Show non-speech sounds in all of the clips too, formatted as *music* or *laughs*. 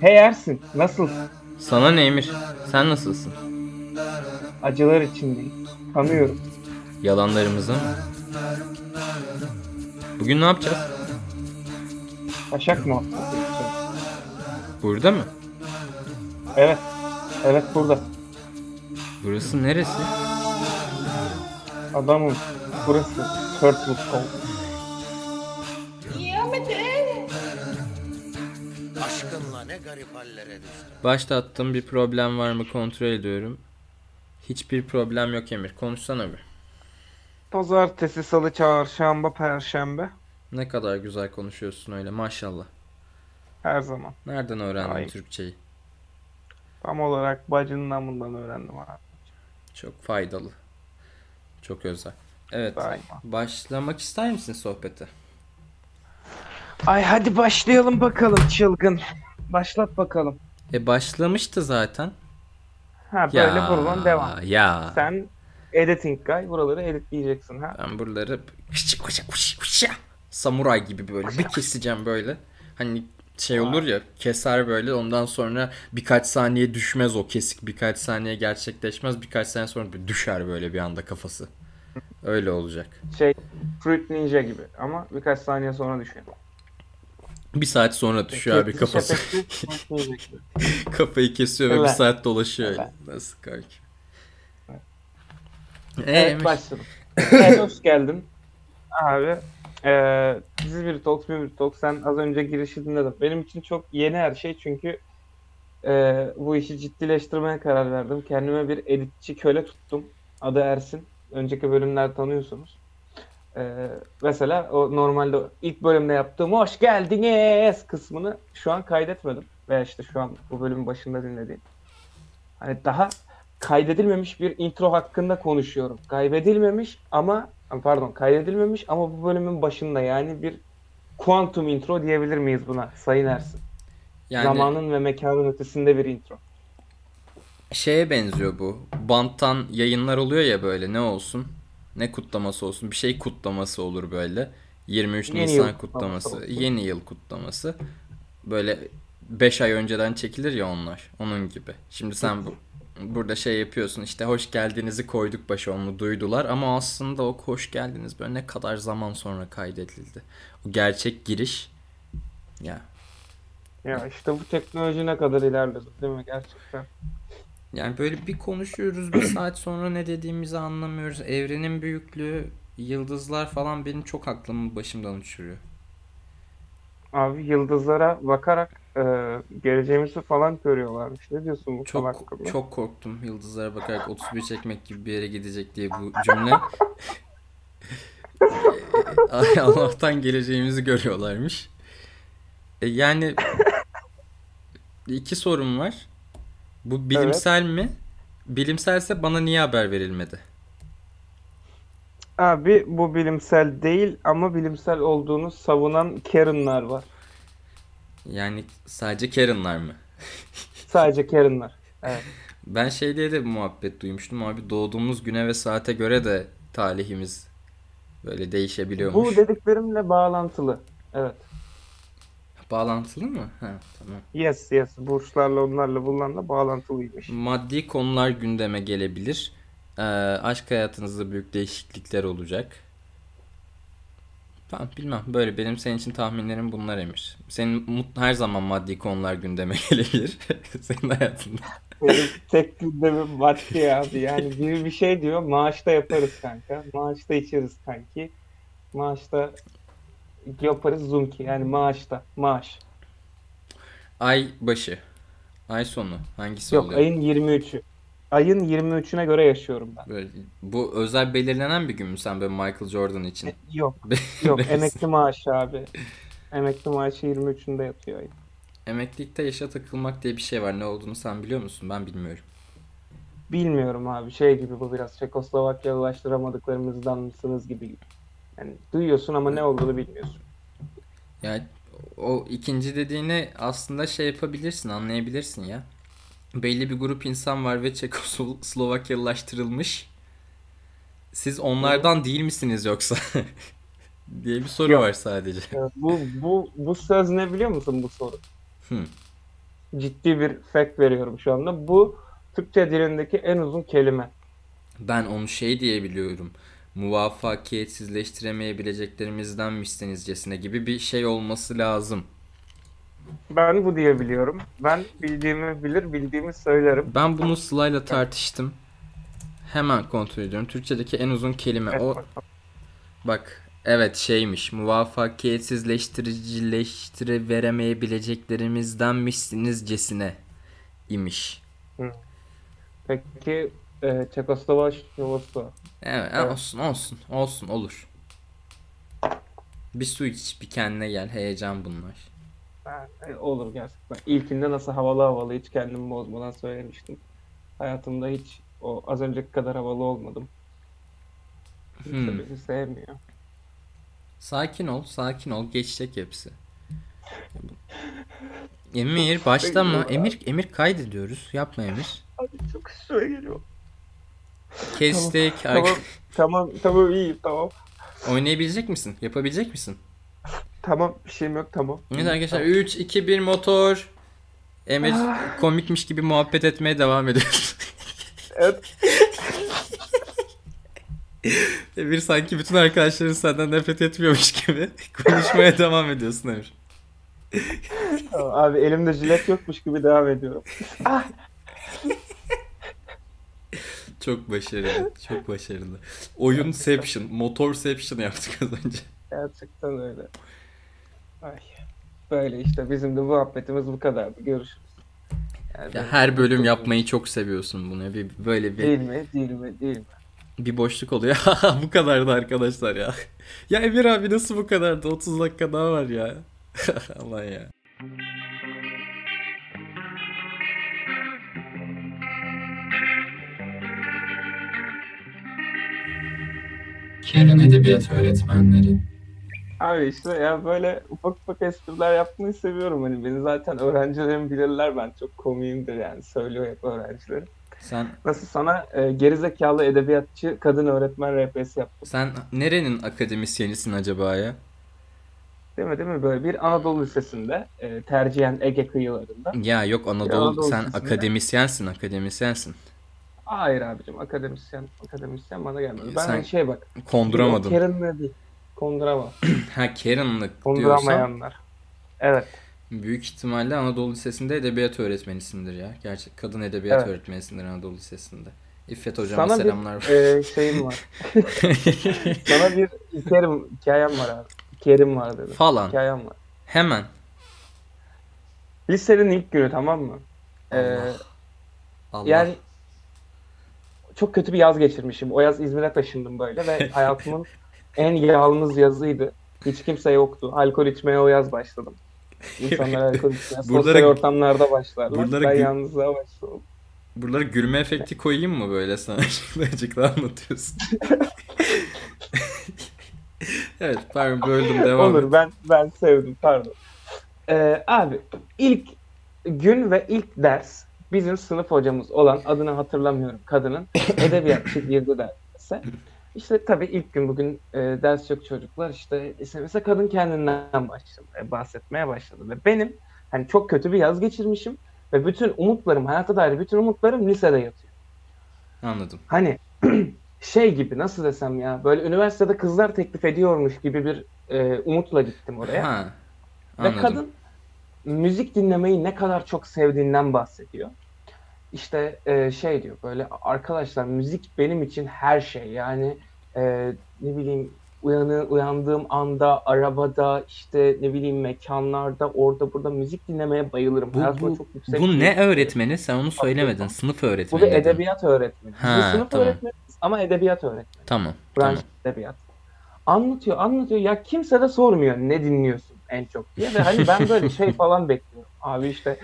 Hey Ersin, nasılsın? Sana ne Emir? Sen nasılsın? Acılar içindeyim. Tanıyorum. Yalanlarımızı mı? Bugün ne yapacağız? Taşak muhabbeti yapacağız. Burada mı? Evet. Evet burada. Burası neresi? Adamım. Burası. Turtle Cove. Attığım bir problem var mı kontrol ediyorum. Hiçbir problem yok Emir. Konuşsana bir. Pazartesi, salı, çarşamba, perşembe. Ne kadar güzel konuşuyorsun öyle maşallah. Her zaman. Nereden öğrendin Ay. Türkçeyi? Tam olarak bacının namından öğrendim abi. Çok faydalı. Çok özel. Evet. Daima. Başlamak ister misin sohbete? Ay hadi başlayalım bakalım çılgın. Başlat bakalım. E başlamıştı zaten. Ha böyle buradan devam. Ya. Sen editing guy buraları editleyeceksin ha. Ben buraları kışa kışa kışa kışa samuray gibi böyle bir keseceğim böyle. Hani şey olur ya keser böyle ondan sonra birkaç saniye düşmez o kesik birkaç saniye gerçekleşmez birkaç saniye sonra düşer böyle bir anda kafası. Öyle olacak. Şey Fruit Ninja gibi ama birkaç saniye sonra düşüyor. Bir saat sonra düşüyor abi kafası. gibi. *laughs* Kafayı kesiyor ve bir Evet. saat dolaşıyor. Evet. Nasıl kanki? Evet. Ee, Evet başladım. Evet hoş geldin. Abi eee Dizi bir Talks, bir Talks sen az önce girişi dinledim. Benim için çok yeni her şey çünkü eee, bu işi ciddileştirmeye karar verdim. Kendime bir editçi köle tuttum. Adı Ersin. Önceki bölümler tanıyorsunuz. Eee, mesela o normalde ilk bölümde yaptığım hoş geldiniz kısmını şu an kaydetmedim. Veya işte şu an bu bölümün başında dinlediğim. Hani daha kaydedilmemiş bir intro hakkında konuşuyorum. Kaydedilmemiş ama pardon kaydedilmemiş ama bu bölümün başında yani bir kuantum intro diyebilir miyiz buna Sayın Ersin? yani Zamanın ve mekanın ötesinde bir intro. şeye benziyor bu. Banttan yayınlar oluyor ya böyle ne olsun? Ne kutlaması olsun? Bir şey kutlaması olur böyle. 23 Yeni Nisan yıl kutlaması yeni yıl kutlaması. Böyle 5 ay önceden çekilir ya onlar. Onun gibi. Şimdi sen bu burada şey yapıyorsun işte hoş geldinizi koyduk başa onu duydular ama aslında o hoş geldiniz böyle ne kadar zaman sonra kaydedildi. O gerçek giriş ya Ya işte bu teknoloji ne kadar ilerledi değil mi gerçekten? Yani böyle bir konuşuyoruz bir saat sonra ne dediğimizi anlamıyoruz. Evrenin büyüklüğü, yıldızlar falan benim çok aklımı başımdan uçuruyor. Abi yıldızlara bakarak e, geleceğimizi falan görüyorlarmış. Ne diyorsun bu konu Çok hakkında? çok korktum yıldızlara bakarak 31 çekmek gibi bir yere gidecek diye bu cümle. Ay, *laughs* Allah'tan geleceğimizi görüyorlarmış. E, yani iki sorum var. Bu bilimsel mi? Bilimselse bana niye haber verilmedi? Abi bu bilimsel değil ama bilimsel olduğunu savunan Karen'lar var. Yani sadece Karen'lar mı? *laughs* Sadece Karen'lar. Evet. Ben şey diye de bir muhabbet duymuştum abi doğduğumuz güne ve saate göre de talihimiz böyle değişebiliyormuş. Bu dediklerimle bağlantılı. Evet. Bağlantılı mı? Ha, tamam. Yes yes. Burçlarla onlarla bunlarla bağlantılıymış. Maddi konular gündeme gelebilir. Ee, aşk hayatınızda büyük değişiklikler olacak. Tamam bilmem. Böyle benim senin için tahminlerim bunlar Emir. Senin mut- her zaman maddi konular gündeme *laughs* gelebilir. senin hayatında. Benim tek gündemim maddi *laughs* abi. Yani biri bir şey diyor. Maaşta yaparız kanka. Maaşta içeriz kanki. Maaşta yaparız zunki. Yani maaşta. Maaş. Ay başı. Ay sonu. Hangisi Yok oluyor? ayın 23'ü. Ayın 23'üne göre yaşıyorum ben. Böyle, bu özel belirlenen bir gün mü sen böyle Michael Jordan için? Yok. Yok. *laughs* Emekli maaşı abi. Emekli maaşı 23'ünde yatıyor ayın. Emeklilikte yaşa takılmak diye bir şey var. Ne olduğunu sen biliyor musun? Ben bilmiyorum. Bilmiyorum abi. Şey gibi bu biraz Çekoslovakyalılaştıramadıklarımızdan mısınız gibi. gibi. Yani duyuyorsun ama ne olduğunu bilmiyorsun. Yani o ikinci dediğini aslında şey yapabilirsin, anlayabilirsin ya. Belli bir grup insan var ve Çekoslovakyalılaştırılmış. Siz onlardan değil misiniz yoksa? *laughs* diye bir soru Yok. var sadece. Ya bu bu bu söz ne biliyor musun bu soru? Hı. ciddi bir fact veriyorum şu anda. Bu Türkçe dilindeki en uzun kelime. Ben onu şey diye biliyorum. Muvaffakiyetsizleştiremeyebileceklerimizdenmişsinizcesine gibi bir şey olması lazım. Ben bu diye biliyorum. Ben bildiğimi bilir, bildiğimi söylerim. Ben bunu Sıla'yla tartıştım. Hemen kontrol ediyorum. Türkçedeki en uzun kelime. Evet, O bakalım. bak evet şeymiş. Muvaffakiyetsizleştiriveremeyebileceklerimizdenmişsinizcesine imiş. Peki e, Çekoslovak Yugoslavya. Evet, Evet. olsun olsun olsun olur. Bir su iç bir kendine gel heyecan bunlar. Ha, e, olur gerçekten. İlkinde nasıl havalı havalı hiç kendimi bozmadan söylemiştim. Hayatımda hiç o az önceki kadar havalı olmadım. Kimse Hmm. beni sevmiyor. Sakin ol sakin ol geçecek hepsi. Emir başlama. Emir Emir kaydediyoruz. Yapma Emir. Abi çok üstüme geliyor. Kestik. Tamam, tamam, tamam iyiyim tamam. Oynayabilecek misin? Yapabilecek misin? Tamam bir şeyim yok tamam. Evet arkadaşlar 3 2 1 motor. Emir komikmiş gibi muhabbet etmeye devam ediyor. Evet. *laughs* Emir sanki bütün arkadaşların senden nefret etmiyormuş gibi *laughs* konuşmaya devam ediyorsun Emir. Tamam, abi elimde jilet yokmuş gibi devam ediyorum. *laughs* Çok başarılı. Çok başarılı. Oyunception, motorception yaptık az önce. Gerçekten öyle. Ay. Böyle işte bizim de muhabbetimiz bu kadardı. Görüşürüz. Yani Ya her bölüm yapmayı çok seviyorsun bunu. Bir böyle bir Değil mi? Değil mi? Değil mi? bir boşluk oluyor. *laughs* bu kadardı arkadaşlar ya. Ya Emir abi nasıl bu kadardı? 30 dakika daha var ya. *laughs* Aman ya. Kerem Edebiyat Öğretmenleri. Abi işte ya böyle ufak ufak espriler yapmayı seviyorum. Hani beni zaten öğrencilerim bilirler ben çok komiyimdir yani söylüyor hep öğrencilerim. Sen Nasıl sana e, gerizekalı edebiyatçı kadın öğretmen RP'si yaptım. sen nerenin akademisyenisin acaba ya? Değil mi değil mi? Böyle bir Anadolu Lisesi'nde e, tercihen Ege kıyılarında. Ya yok Anadolu, Anadolu sen Lisesi'nde. akademisyensin, akademisyensin. Hayır abicim akademisyen akademisyen bana gelmedi. Ben Sen hani şey bak. Konduramadın. Karen'le değil. Konduramam. *clears throat* Ha Karen'lık diyorsan Konduramayanlar. Evet. büyük ihtimalle Anadolu Lisesi'nde edebiyat öğretmenisindir ya. Gerçek kadın edebiyat Evet. öğretmenisindir Anadolu Lisesi'nde. İffet hocama Sana selamlar. bir e, şeyim var. *laughs* Sana bir hikayem, hikayem var abi. Hikayem var dedim. Falan. Hikayem var. Hemen. Lisenin ilk günü tamam mı? Ee, Allah. Allah. yani çok kötü bir yaz geçirmişim. O yaz İzmir'e taşındım böyle ve *laughs* hayatımın en yalnız yazıydı. Hiç kimse yoktu. Alkol içmeye o yaz başladım. İnsanlar *laughs* alkol içmeye sosyal ortamlarda başlarlar. buralara ben yalnızlığa başladım. Buralara gülme efekti koyayım mı böyle sana? *laughs* Şimdi açıkla anlatıyorsun. evet pardon böldüm devam et. Olur ben ben sevdim pardon. Ee, abi ilk gün ve ilk ders bizim sınıf hocamız olan adını hatırlamıyorum kadının *laughs* edebiyatçı girdi derse. İşte tabii ilk gün bugün e, ders yok çocuklar işte mesela kadın kendinden başladı e, bahsetmeye başladı ve benim hani çok kötü bir yaz geçirmişim ve bütün umutlarım hayata dair bütün umutlarım lisede yatıyor. Anladım. Hani *clears throat* şey gibi nasıl desem ya böyle üniversitede kızlar teklif ediyormuş gibi bir e, umutla gittim oraya. Ha. Ve Anladım. kadın müzik dinlemeyi ne kadar çok sevdiğinden bahsediyor. İşte e, şey diyor böyle arkadaşlar müzik benim için her şey yani e, ne bileyim uyanı, uyandığım anda arabada işte ne bileyim mekanlarda orada burada müzik dinlemeye bayılırım. Bu, bu, çok yüksek bu ne öğretmeni? Sen onu söylemedin. Sınıf Bu öğretmeni bir dedin. edebiyat öğretmeni. Biz Ha, sınıf tamam. öğretmeniyiz ama edebiyat öğretmeni. Tamam. Branş Tamam. edebiyat. Anlatıyor, anlatıyor. Ya kimse de sormuyor ne dinliyorsun en çok diye. Ve hani ben böyle şey *laughs* falan bekliyorum. Abi işte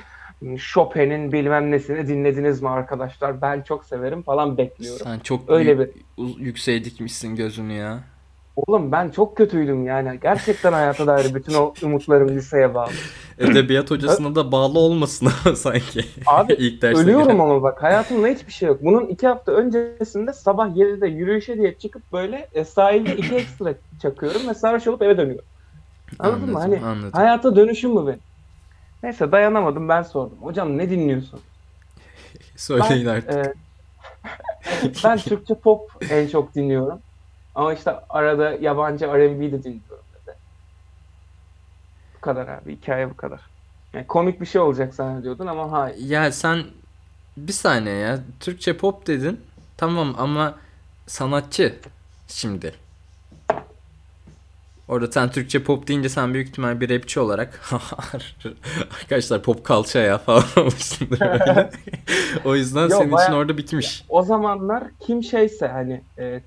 Chopin'in bilmem nesini dinlediniz mi arkadaşlar? Ben çok severim falan bekliyorum. Sen çok Öyle Öyle yükseğe dikmişsin gözünü ya. Oğlum ben çok kötüydüm yani. Gerçekten hayata dair bütün o umutlarım liseye bağlı. *laughs* Edebiyat hocasına da bağlı olmasın *laughs* sanki. Abi İlk ölüyorum gelen. ama bak hayatımda hiçbir şey yok. Bunun iki hafta öncesinde sabah 7'de yürüyüşe diye çıkıp böyle e, sahilde iki ekstra çakıyorum ve sarhoş olup eve dönüyorum. Anladın mı? Anladım, Hani anladım. hayata dönüşüm mü benim? Neyse dayanamadım ben sordum. Hocam ne dinliyorsun? *laughs* Söyleyin Ben, artık. e, *laughs* ben Türkçe pop en çok dinliyorum. Ama işte arada yabancı R&B de dinliyorum dedi. Bu kadar abi. Hikaye bu kadar. Yani komik bir şey olacak zannediyordun ama hayır. Ya sen bir saniye ya. Türkçe pop dedin. Tamam ama sanatçı şimdi. Orada sen Türkçe pop deyince sen büyük ihtimal bir rapçi olarak *laughs* arkadaşlar pop kalça ya falan *laughs* olmuşsundur böyle. *laughs* o yüzden Yo, senin için bayağı- orada bitmiş. O zamanlar kim şeyse hani e,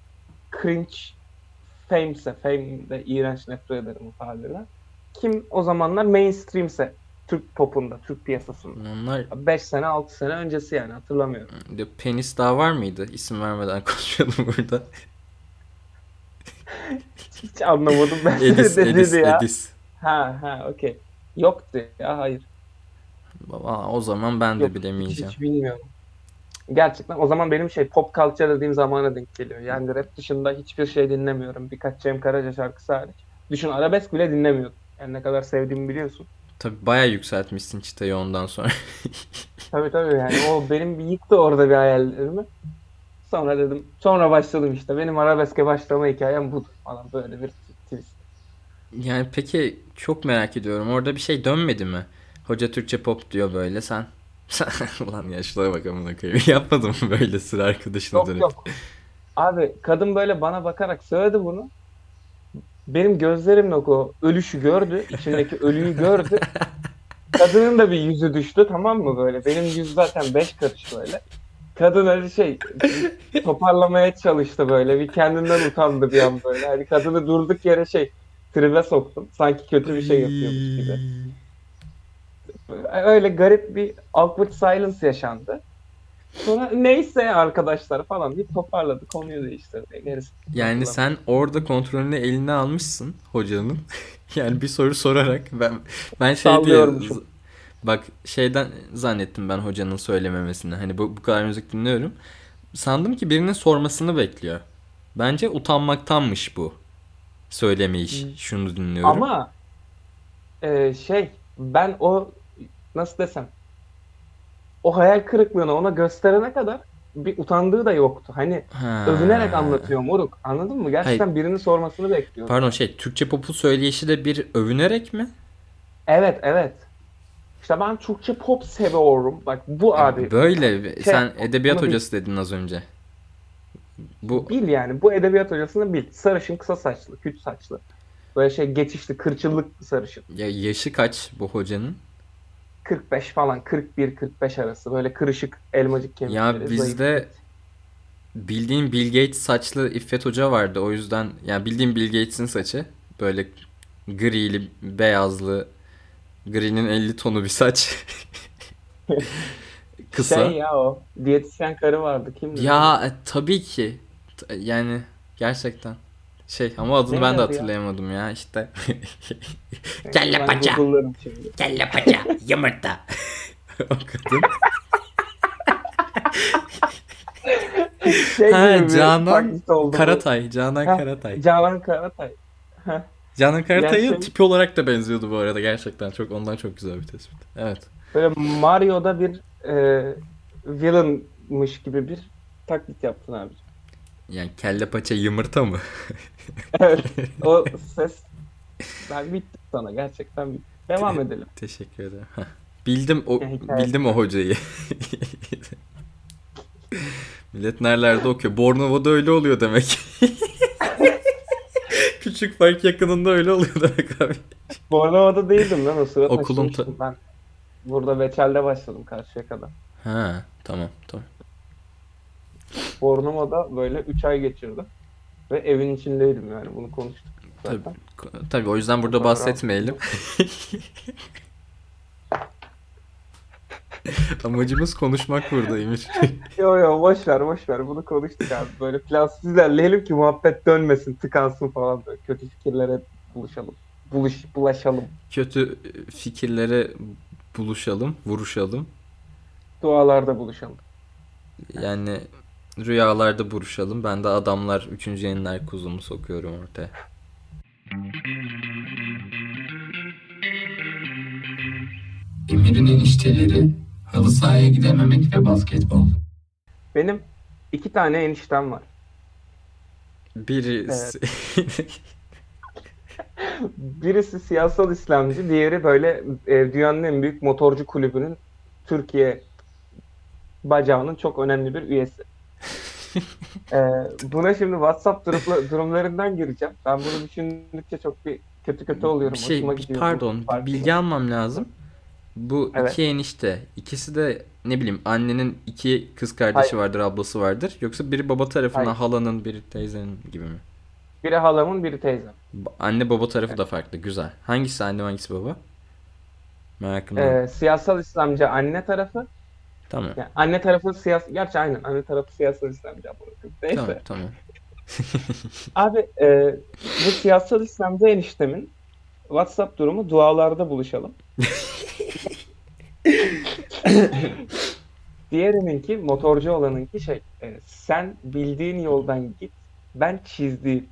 cringe fame'se, fame de iğrenç nefret ederim bu tabirden. Kim o zamanlar mainstream'se Türk popunda, Türk piyasasında. Onlar 5 sene 6 sene öncesi yani hatırlamıyorum. penis daha var mıydı? İsim vermeden konuşuyordum burada. Hiç anlamadım ben Edis, ne Edis, dedi ya. Edis. Ha ha okey. Yoktu ya hayır. Aa, o zaman ben de Yok, bilemeyeceğim. Hiç bilmiyorum. Gerçekten o zaman benim şey pop culture dediğim zamana denk geliyor. Yani rap dışında hiçbir şey dinlemiyorum. Birkaç Cem Karaca şarkısı hariç. Düşün arabesk bile dinlemiyordum. Yani ne kadar sevdiğimi biliyorsun. Tabii bayağı yükseltmişsin çıtayı ondan sonra. Tabii tabii yani o benim bir yıktı orada bir hayallerimi. Sonra dedim sonra başladım işte. Benim arabeske başlama hikayem budur falan böyle bir twist. Yani peki çok merak ediyorum. Orada bir şey dönmedi mi? Hoca Türkçe pop diyor böyle sen. *laughs* Ulan yaşlıya bak amına koyayım. *laughs* Yapmadın mı böyle sıra arkadaşına Yok dönüp? yok. Abi kadın böyle bana bakarak söyledi bunu. Benim gözlerimle o ölüşü gördü. içindeki ölüyü gördü. *laughs* Kadının da bir yüzü düştü tamam mı böyle. Benim yüz zaten beş karış böyle. Kadın öyle şey toparlamaya çalıştı böyle. Bir kendinden utandı bir an böyle. Hani kadını durduk yere şey tribe soktum. Sanki kötü bir şey yapıyormuş gibi. Öyle garip bir awkward silence yaşandı. Sonra neyse arkadaşlar falan bir toparladı konuyu değiştirdi. Gerisi. Yani sen orada kontrolünü eline almışsın hocanın. *laughs* yani bir soru sorarak ben ben şey diye. Bak şeyden zannettim ben hocanın söylememesini. Hani bu, bu kadar müzik dinliyorum. Sandım ki birinin sormasını bekliyor. Bence utanmaktanmış bu. Söylemeyiş. Şunu dinliyorum. Ama e, şey ben o nasıl desem o hayal kırıklığını ona gösterene kadar bir utandığı da yoktu. Hani Ha. övünerek anlatıyor moruk. Anladın mı? Gerçekten birinin sormasını bekliyor. Pardon şey Türkçe popu söyleyişi de bir övünerek mi? Evet evet. İşte ben Türkçe pop seviyorum. Bak bu abi. Böyle Şey, sen edebiyat bunu bil. hocası dedin az önce. Bu Bil yani. Bu edebiyat hocasını bil. Sarışın kısa saçlı, küt saçlı. Böyle şey geçişli, kırçıllık sarışın. ya yaşı kaç bu hocanın? 45 falan, 41-45 arası. Böyle kırışık elmacık kemikleri. Ya bizde bildiğin Bill Gates saçlı İffet Hoca vardı. O yüzden yani bildiğin Bill Gates'in saçı böyle grili, beyazlı, grinin 50 tonu bir saç. *laughs* Kısa. Şey ya o. Diyetisyen karı vardı. Kimdi? Ya e, tabii ki. T- Yani gerçekten. Şey ama adını Ne ben de adı ya? hatırlayamadım ya işte. Kelle paça. Kelle paça, yumurta. *laughs* o kadın. Şey Ha, Canan. Karatay, Canan Ha, Karatay. Canan Karatay. Canan Karatay'ı Gerçek- tipi olarak da benziyordu bu arada gerçekten. Çok ondan çok güzel bir tespit. Evet. Böyle Mario'da bir e, villainmış gibi bir taklit yaptın abi. Yani kelle paça yumurta mı? *laughs* Evet. O *laughs* ses ben bittim sana gerçekten. Devam edelim. Teşekkür ederim. Heh. Bildim o bildim o hocayı. *laughs* Millet nerelerde okuyor? Bornova'da öyle oluyor demek. Küçük park yakınında öyle oluyor demek abi. Bornova'da değildim lan o sırada Okulun taşınmıştım ben. Burada Beçel'de başladım karşıya kadar. Ha, tamam, tamam. Bornova'da böyle 3 ay geçirdim. Ve evin içindeydim yani bunu konuştuk Tabii, zaten. tabii o yüzden burada bahsetmeyelim. *laughs* *laughs* Amacımız konuşmak burada Emir. *laughs* Yo yo boş ver boş ver bunu konuştuk abi. Böyle plansız ilerleyelim ki muhabbet dönmesin tıkansın falan böyle kötü fikirlere buluşalım. Buluş, bulaşalım. Kötü fikirlere buluşalım, vuruşalım. Dualarda buluşalım. Yani rüyalarda buruşalım. Ben de adamlar 3. yayınlar kuzumu sokuyorum ortaya. Amir'in enişteleri, halı sahaya gidememek ve basketbol. Benim iki tane eniştem var. Birisi *laughs* Birisi siyasal İslamcı, diğeri böyle e, dünyanın en büyük motorcu kulübünün Türkiye bacağının çok önemli bir üyesi. *laughs* E, buna şimdi WhatsApp durumla- durumlarından gireceğim. Ben bunu düşündükçe çok bir kötü kötü oluyorum. bir şey Hoşuma bir- gidiyor pardon bilgi almam lazım. Bu Evet. iki enişte ikisi de ne bileyim annenin iki kız kardeşi vardır ablası vardır. Yoksa biri baba tarafından Hayır. halanın biri teyzenin gibi mi? Biri halamın, biri teyzem. Anne baba tarafı da farklı güzel. Hangisi anne hangisi baba? Merakımdan. E, siyasal İslamcı anne tarafı. Tamam. Yani anne tarafı siyasi... Gerçi aynen anne tarafı siyasal İslamcı. abla. Neyse. Tamam tamam. *laughs* Abi e, bu siyasal İslamcı eniştemin WhatsApp durumu dualarda buluşalım. *laughs* *laughs* Diğerininki motorcu olanınki şey e, sen bildiğin yoldan git ben çizdiğim.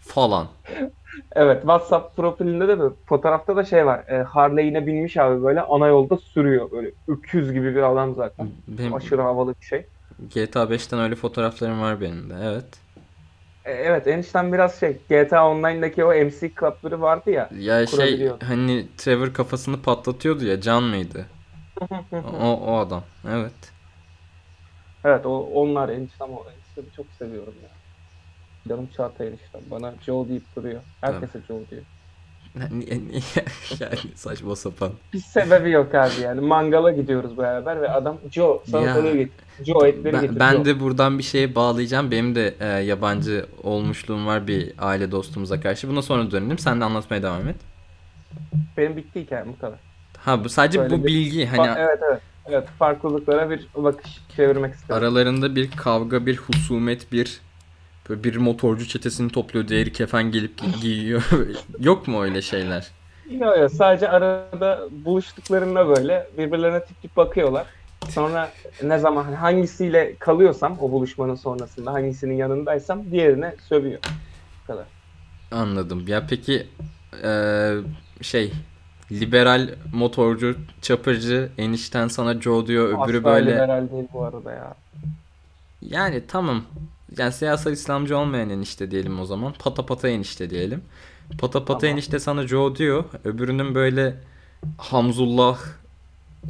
Falan. *laughs* Evet WhatsApp profilinde de böyle fotoğrafta da şey var e, Harley'ine binmiş abi böyle ana yolda sürüyor böyle öküz gibi bir adam zaten. Benim Aşırı havalı bir şey. GTA 5'ten öyle fotoğraflarım var benim de. Evet. E, evet enişten biraz şey GTA Online'daki o MC club'ları vardı ya. Ya şey hani Trevor kafasını patlatıyordu ya Can mıydı? O, o adam. Evet. Evet o onlar eniştem o eniştemi çok seviyorum ya. Canım Çağatay eniştem. Bana Joe deyip duruyor. Herkese Joe diyor. *laughs* Yani saçma sapan. Bir sebebi yok abi yani. Mangala gidiyoruz beraber ve adam Joe salatalığı getir. Joe etleri Ben, getir. ben Joe. de buradan bir şeye bağlayacağım. Benim de e, yabancı olmuşluğum var bir aile dostumuza karşı. Buna sonra dönelim. Sen de anlatmaya devam et. Benim bitti hikayem bu kadar. Ha bu sadece Böyle bu bir- bilgi hani evet evet. Evet farklılıklara bir bakış çevirmek istedim. aralarında bir kavga, bir husumet, bir böyle bir motorcu çetesini topluyor, diğeri kefen gelip gi- *laughs* giyiyor. *laughs* Yok mu öyle şeyler? Yok yok sadece arada buluştuklarında böyle birbirlerine tip tip bakıyorlar. Sonra ne zaman hani hangisiyle kalıyorsam o buluşmanın sonrasında hangisinin yanındaysam diğerine sövüyor. Bu kadar. Anladım. Ya peki eee, şey liberal motorcu çapırcı enişten sana Joe diyor öbürü Asla böyle. liberal değil bu arada ya. yani tamam. Yani siyasal İslamcı olmayan enişte diyelim o zaman. Pata pata enişte diyelim. Pata pata Tamam. enişte sana Joe diyor. Öbürünün böyle Hamzullah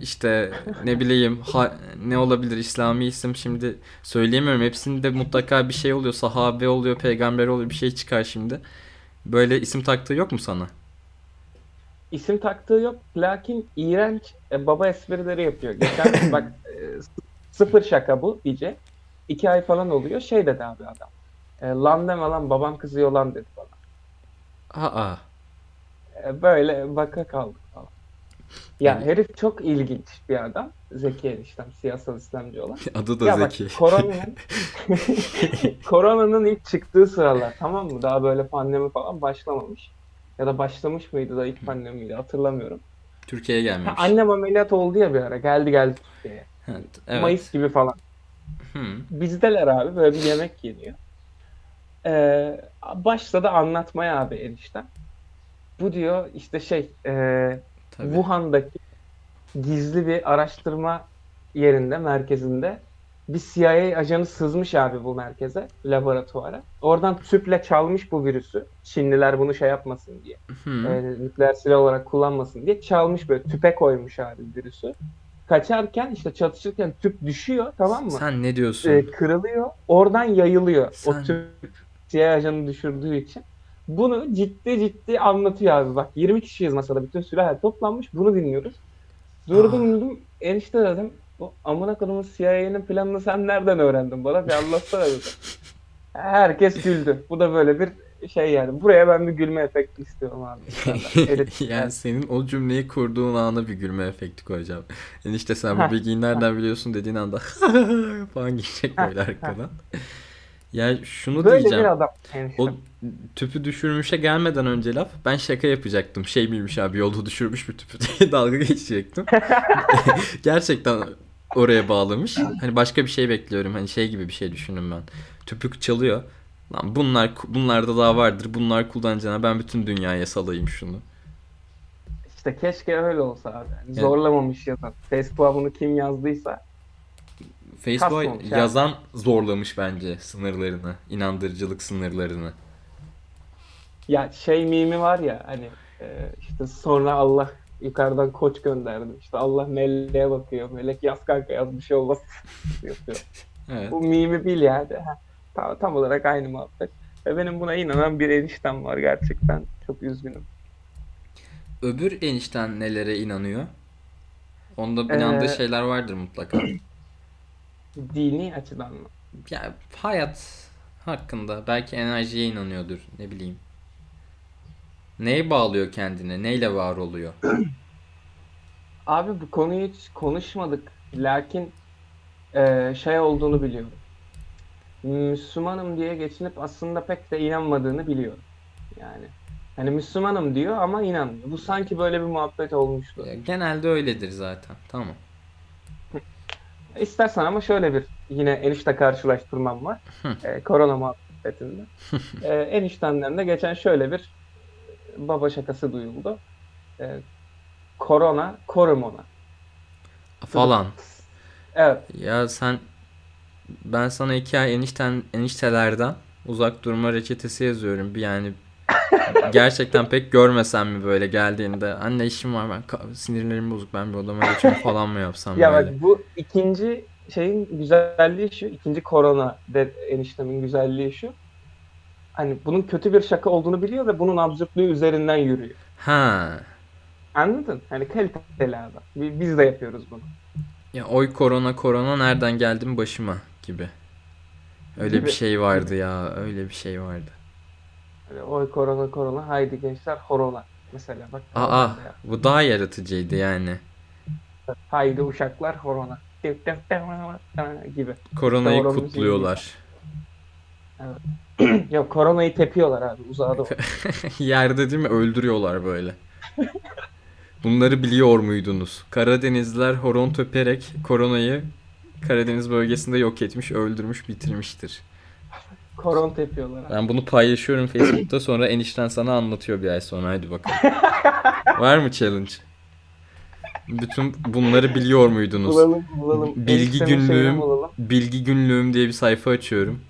işte ne bileyim ha- ne olabilir İslami isim şimdi söyleyemiyorum. Hepsinde mutlaka bir şey oluyor. Sahabe oluyor peygamber oluyor bir şey çıkar şimdi. Böyle isim taktığı yok mu sana? İsim taktığı yok. Lakin iğrenç e, baba esprileri yapıyor. Geçen *laughs* bak e, sıfır şaka bu iyice. İki ay falan oluyor. Şey dedi abi adam. E, lan deme lan babam kızıyor lan dedi bana. Aa. E, böyle baka kaldık falan. Ya herif çok ilginç bir adam. Zeki eniştem, siyasal İslamcı olan. *laughs* Adı da Ya bak Zeki. koronanın *laughs* koronanın ilk çıktığı sıralar tamam mı? Daha böyle pandemi falan başlamamış. Ya da başlamış mıydı da ilk pandemi miydi hatırlamıyorum. Türkiye'ye Ha, gelmemiş. annem ameliyat oldu ya bir ara. Geldi geldi Türkiye'ye. Evet. evet. Mayıs gibi falan. Hı. Bizdeler abi böyle bir yemek yeniyor. Ee, başladı anlatmaya abi eniştem. Bu diyor işte şey e, Tabii. Wuhan'daki gizli bir araştırma yerinde, merkezinde bir CIA ajanı sızmış abi bu merkeze, laboratuvara. Oradan tüple çalmış bu virüsü. Çinliler bunu şey yapmasın diye. Hı. e, nükleer silah olarak kullanmasın diye çalmış böyle tüpe koymuş abi virüsü. Kaçarken işte çatışırken tüp düşüyor tamam mı? Sen ne diyorsun? E, kırılıyor. Oradan yayılıyor. Sen- O tüp CIA ajanı düşürdüğü için. Bunu ciddi ciddi anlatıyor abi. Bak 20 kişiyiz masada. Bütün sülahe toplanmış. Bunu dinliyoruz. Durdum Aa. durdum. Enişte dedim. Bu amına kodumun CIA'nın planını sen nereden öğrendin bana? Bir anlatsana dedim. Herkes güldü. Bu da böyle bir şey yani. Buraya ben bir gülme efekti istiyorum abi. *laughs* Evet. yani senin o cümleyi kurduğun ana bir gülme efekti koyacağım. Enişte sen bu bilgiyi nereden biliyorsun dediğin anda *laughs* falan gidecek böyle arkadan. Ya şunu Böyle diyeceğim. bir adam. O tüpü düşürmüşe gelmeden önce laf ben şaka yapacaktım. Şey miymiş abi yolda düşürmüş bir tüpü diye *laughs* dalga geçecektim. Gerçekten oraya bağlamış. Hani başka bir şey bekliyorum. Hani şey gibi bir şey düşündüm ben. Tüpü çalıyor. Lan bunlar bunlarda daha vardır. Bunlar kullanacağına ben bütün dünyaya salayım şunu. İşte keşke öyle olsa abi. Yani Yani- Zorlamamış yazan. Facebook'a bunu kim yazdıysa Facebook Kasmamış yani. yazan zorlamış bence sınırlarını, inandırıcılık sınırlarını. ya şey mimi var ya hani e, işte sonra Allah yukarıdan koç gönderdi. İşte Allah meleğe bakıyor. Melek yaz kanka yaz bir şey olmaz. *laughs* yapıyor. Evet. Bu mimi bil yani. Ha, tam, tam olarak aynı muhabbet. Ve benim buna inanan bir eniştem var gerçekten. Çok üzgünüm. Öbür enişten nelere inanıyor? Onda inandığı Ee, şeyler vardır mutlaka. *clears throat* Dini açıdan mı? Ya hayat hakkında belki enerjiye inanıyordur ne bileyim. Neye bağlıyor kendini? Neyle var oluyor? *clears throat* Abi bu konuyu hiç konuşmadık. Lakin e, şey olduğunu biliyorum. Müslümanım diye geçinip aslında pek de inanmadığını biliyorum. Yani hani Müslümanım diyor ama inanmıyor. Bu sanki böyle bir muhabbet olmuştu. Genelde öyledir zaten. Tamam. *laughs* İstersen ama şöyle bir yine enişte karşılaştırmam var. E, korona muhabbetinde. *laughs* e, eniştemden de geçen şöyle bir baba şakası duyuldu. E, korona korum ona. Falan. Evet. Ya sen ben sana iki ay enişten eniştelerden uzak durma reçetesi yazıyorum. Bir yani *laughs* gerçekten pek görmesem mi böyle geldiğinde anne işim var ben sinirlerim bozuk ben bir odama geçiyorum falan mı yapsam Ya böyle. bak bu ikinci şeyin güzelliği şu. ikinci korona de eniştemin güzelliği şu. Hani bunun kötü bir şaka olduğunu biliyor ve bunun absürtlüğü üzerinden yürüyor. Ha. Anladın? Hani kaliteli adam. Bi- Biz de yapıyoruz bunu. Ya oy korona korona nereden geldim başıma gibi. Öyle Gibi. bir şey vardı ya. Öyle bir şey vardı. Hani oy korona korona haydi gençler horona. Mesela bak. Aa bu daha yaratıcıydı yani. Haydi uşaklar horona. gibi. Koronayı Doğru kutluyorlar. *clears throat* Yok koronayı tepiyorlar abi uzağa doğru. *laughs* Yerde değil mi öldürüyorlar böyle. Bunları biliyor muydunuz? Karadenizliler horon töperek koronayı Karadeniz bölgesinde yok etmiş, öldürmüş, bitirmiştir. Koron tepiyorlar abi. Ben bunu paylaşıyorum Facebook'ta sonra enişten sana anlatıyor bir ay sonra hadi bakalım. *laughs* Var mı challenge? Bütün bunları biliyor muydunuz? Bulalım bulalım. Bilgi Eniştemin şeyini günlüğüm, bulalım. bilgi günlüğüm diye bir sayfa açıyorum.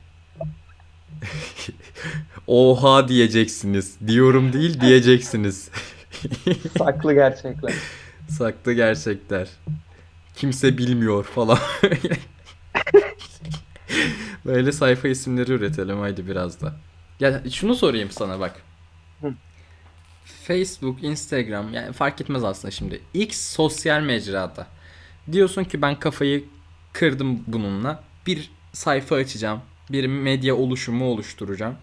*laughs* Oha diyeceksiniz. Diyorum değil diyeceksiniz. *laughs* Saklı gerçekler. Saklı gerçekler. Kimse bilmiyor falan. *laughs* Böyle sayfa isimleri üretelim haydi biraz da. Ya şunu sorayım sana bak. Hı. Facebook, Instagram yani fark etmez aslında şimdi. X sosyal mecrada. Diyorsun ki ben kafayı kırdım bununla. Bir sayfa açacağım. Bir medya oluşumu oluşturacağım.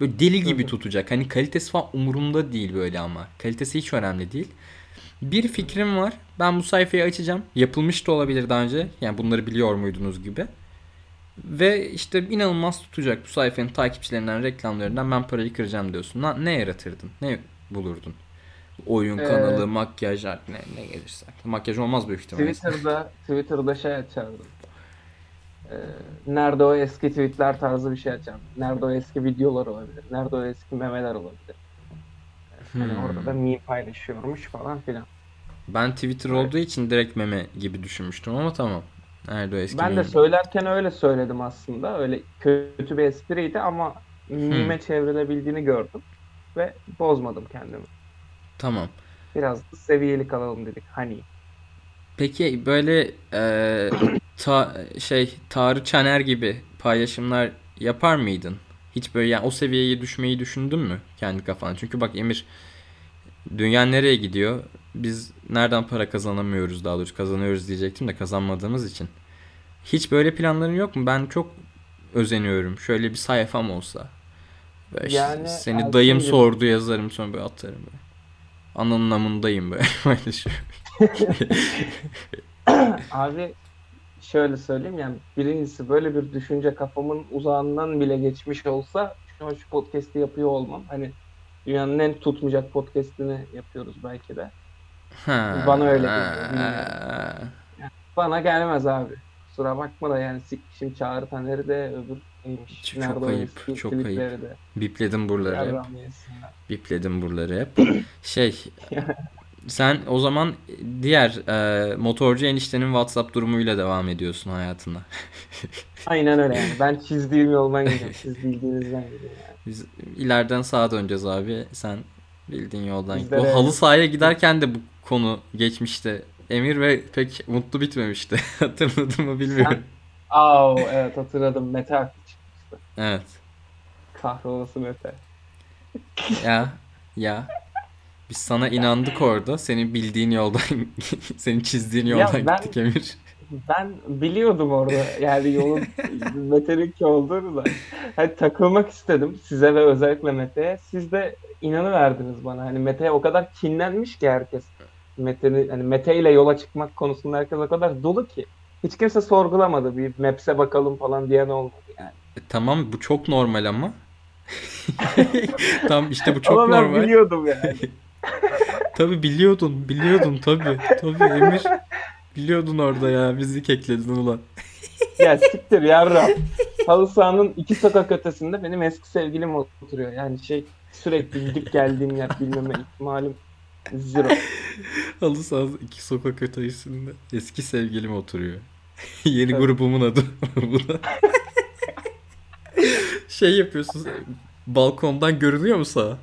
Böyle deli gibi tutacak. Hani kalitesi falan umurumda değil böyle ama. Kalitesi hiç önemli değil. Bir fikrim var. Ben bu sayfayı açacağım. Yapılmış da olabilir daha önce. Yani bunları biliyor muydunuz gibi. Ve işte inanılmaz tutacak bu sayfanın takipçilerinden, reklamlarından ben parayı kıracağım diyorsun. Na- ne yaratırdın? Ne bulurdun? Oyun Ee, kanalı, makyaj, ne, ne gelirse. Makyaj olmaz büyük ihtimalle. Twitter'da Twitter'da şey açardım. Ee, nerede o eski tweetler tarzı bir şey açardım. Nerede o eski videolar olabilir. Nerede o eski memeler olabilir. Hani Hmm. orada da meme paylaşıyormuş falan filan. Ben Twitter olduğu için direkt meme gibi düşünmüştüm ama tamam. Nerede o eski Ben de meme? söylerken öyle söyledim aslında. Öyle kötü bir espriydi ama meme çevrilebildiğini gördüm. Ve bozmadım kendimi. Tamam. Biraz da seviyeli kalalım dedik. Hani Peki böyle e, ta, şey Tarık Çaner gibi paylaşımlar yapar mıydın? Hiç böyle yani o seviyeye düşmeyi düşündün mü kendi kafana? Çünkü bak Emir dünya nereye gidiyor? Biz nereden para kazanamıyoruz daha doğrusu kazanıyoruz diyecektim de kazanmadığımız için. Hiç böyle planların yok mu? Ben çok özeniyorum. Şöyle bir sayfam olsa. Böyle Yani seni dayım gibi- sordu yazarım sonra böyle atarım böyle. Ananın amındayım böyle. *laughs* Böyle şey. Abi şöyle söyleyeyim yani birincisi böyle bir düşünce kafamın uzağından bile geçmiş olsa şu an şu podcast'i yapıyor olmam. Hani dünyanın en tutmayacak podcast'ini yapıyoruz belki de. Ha. Bana öyle geliyor. Bana gelmez abi. Kusura bakma da yani sikmişim Çağrı Taner'i de öbür neymiş. Çok Nerede ayıp, çok ayıp. de. Bipledim buraları hep. Bipledim buraları hep. *clears throat* Şey *laughs* Sen o zaman diğer e, motorcu eniştenin WhatsApp durumuyla devam ediyorsun hayatına. *laughs* Aynen öyle yani. Ben çizdiğim yoldan gidiyorum. Siz bildiğinizden gidiyorum yani. Biz ileriden sağa döneceğiz abi. Sen bildiğin yoldan git. O halı sahaya giderken de bu konu geçmişti. Emir ve pek mutlu bitmemişti. *laughs* Hatırladın mı bilmiyorum. Sen... Aa evet hatırladım. Mete haklı çıkmıştı. Evet. Kahrolası Mete. Ya ya biz sana inandık orada. Senin bildiğin yoldan, *laughs* senin çizdiğin Ya yoldan ben- gittik Emir. Ben biliyordum orada yani yolun *laughs* Mete'ninki olduğunu da. Hani takılmak istedim size ve özellikle Mete'ye. Siz de inanıverdiniz bana. Hani Mete'ye o kadar kinlenmiş ki herkes. Mete'nin hani Mete ile yola çıkmak konusunda herkes o kadar dolu ki. Hiç kimse sorgulamadı. Bir Maps'e bakalım falan diyen olmadı yani. E, tamam bu çok normal ama. *laughs* Tam işte bu çok Ama ben normal. biliyordum yani. *laughs* Tabii biliyordun, biliyordun tabii. Tabii Emir. Biliyordun orada ya. Bizi kekledin ulan. *laughs* ya siktir yarram. Halı sahanın iki sokak ötesinde benim eski sevgilim oturuyor. Yani şey sürekli gidip geldiğim yer bilmeme ihtimalim zero. Halı sahası iki sokak ötesinde. Eski sevgilim oturuyor. *laughs* Yeni Evet. grubumun adı bu da. şey yapıyorsun. Balkondan görünüyor mu sağa?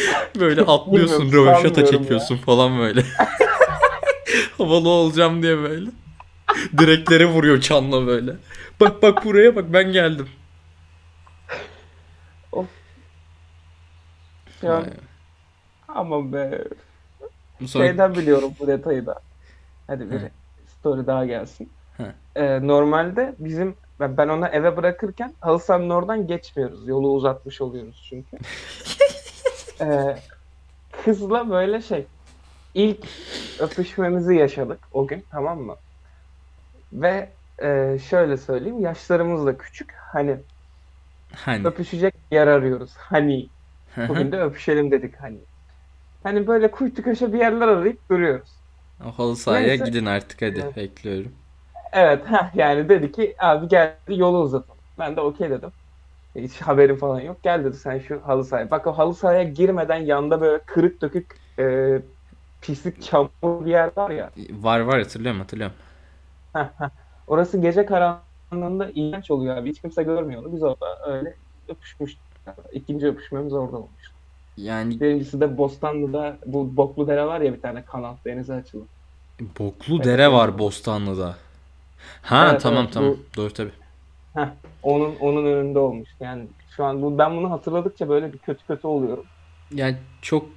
*laughs* Böyle atlıyorsun, röveşata çekiyorsun falan böyle. *laughs* Havalı olacağım diye böyle. Direklere vuruyor çanla böyle. Bak bak buraya bak ben geldim. An Vay. ama be. Sonra Şeyden biliyorum bu detayı da. Hadi bir Hı. story daha gelsin. Ee, normalde bizim ben ben ona eve bırakırken halı sahanın oradan geçmiyoruz. Yolu uzatmış oluyoruz çünkü. *laughs* Ee, kızla böyle şey ilk öpüşmemizi yaşadık o gün tamam mı? Ve e, şöyle söyleyeyim yaşlarımız da küçük. Hani hani. öpüşecek yer arıyoruz. Hani bugün de öpüşelim dedik hani. Hani böyle kuytu köşe bir yerler arayıp duruyoruz. Halı sahaya Neyse. gidin artık hadi Evet. bekliyorum. Evet heh, yani dedi ki abi gel yolu uzatalım. Ben de okey dedim. Hiç haberim falan yok. Gel dedi sen şu halı sahaya. Bak o halı sahaya girmeden yanda böyle kırık dökük e, pislik çamur bir yer var ya. Var var hatırlıyorum hatırlıyorum. Orası gece karanlığında iğrenç oluyor abi. Hiç kimse görmüyor onu. Biz orada öyle öpüşmüştük. İkinci öpüşmemiz orada olmuş. Yani Birincisi de Bostanlı'da bu Boklu Dere var ya bir tane kanal denize açılı. Boklu Evet, dere var. Bostanlı'da. Ha Evet, tamam evet, tamam. bu- Doğru tabii. Heh, onun onun önünde olmuş. Yani şu an bu ben bunu hatırladıkça böyle bir kötü kötü oluyorum. Yani çok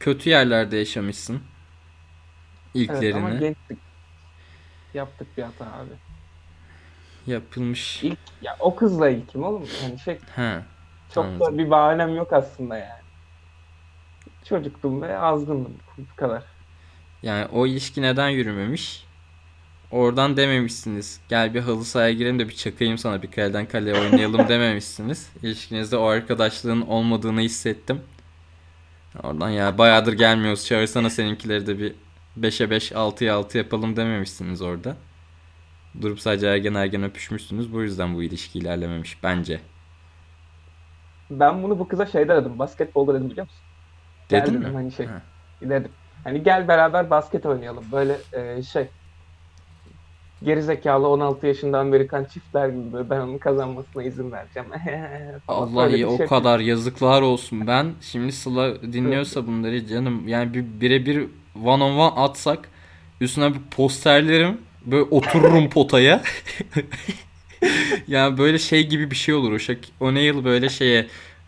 kötü yerlerde yaşamışsın. Evet ama İlklerini. gençtik. Yaptık bir hata abi. Yapılmış. İlk ya o kızla ilkim oğlum. Yani şey Ha. çok Anladım. da bir bahanem yok aslında yani. Çocuktum ve azgındım bu kadar. Yani o ilişki neden yürümemiş? Oradan dememişsiniz. Gel bir halı sahaya girelim de bir çakayım sana bir kaleden kaleye oynayalım *laughs* dememişsiniz. İlişkinizde o arkadaşlığın olmadığını hissettim. Oradan ya bayağıdır gelmiyoruz. Çağırsana seninkileri de bir 5'e 5, 6'ya 6 yapalım dememişsiniz orada. Durup sadece ergen ergen öpüşmüşsünüz. Bu yüzden bu ilişki ilerlememiş bence. Ben bunu bu kıza şeyde dedim. Basketbolda dedim biliyor musun? Dedin dedim mi? hani şey. Ha. Dedim. Hani gel beraber basket oynayalım. Böyle e, şey gerizekalı 16 yaşında Amerikan çiftler gibi böyle ben onun kazanmasına izin vereceğim. *laughs* Allah bir o şey kadar yazıklar olsun. Ben şimdi Sıla dinliyorsa bunları canım yani bir birebir one on one atsak üstüne bir posterlerim böyle otururum potaya. *laughs* yani böyle şey gibi bir şey olur. O Shaq O'Neal böyle şeye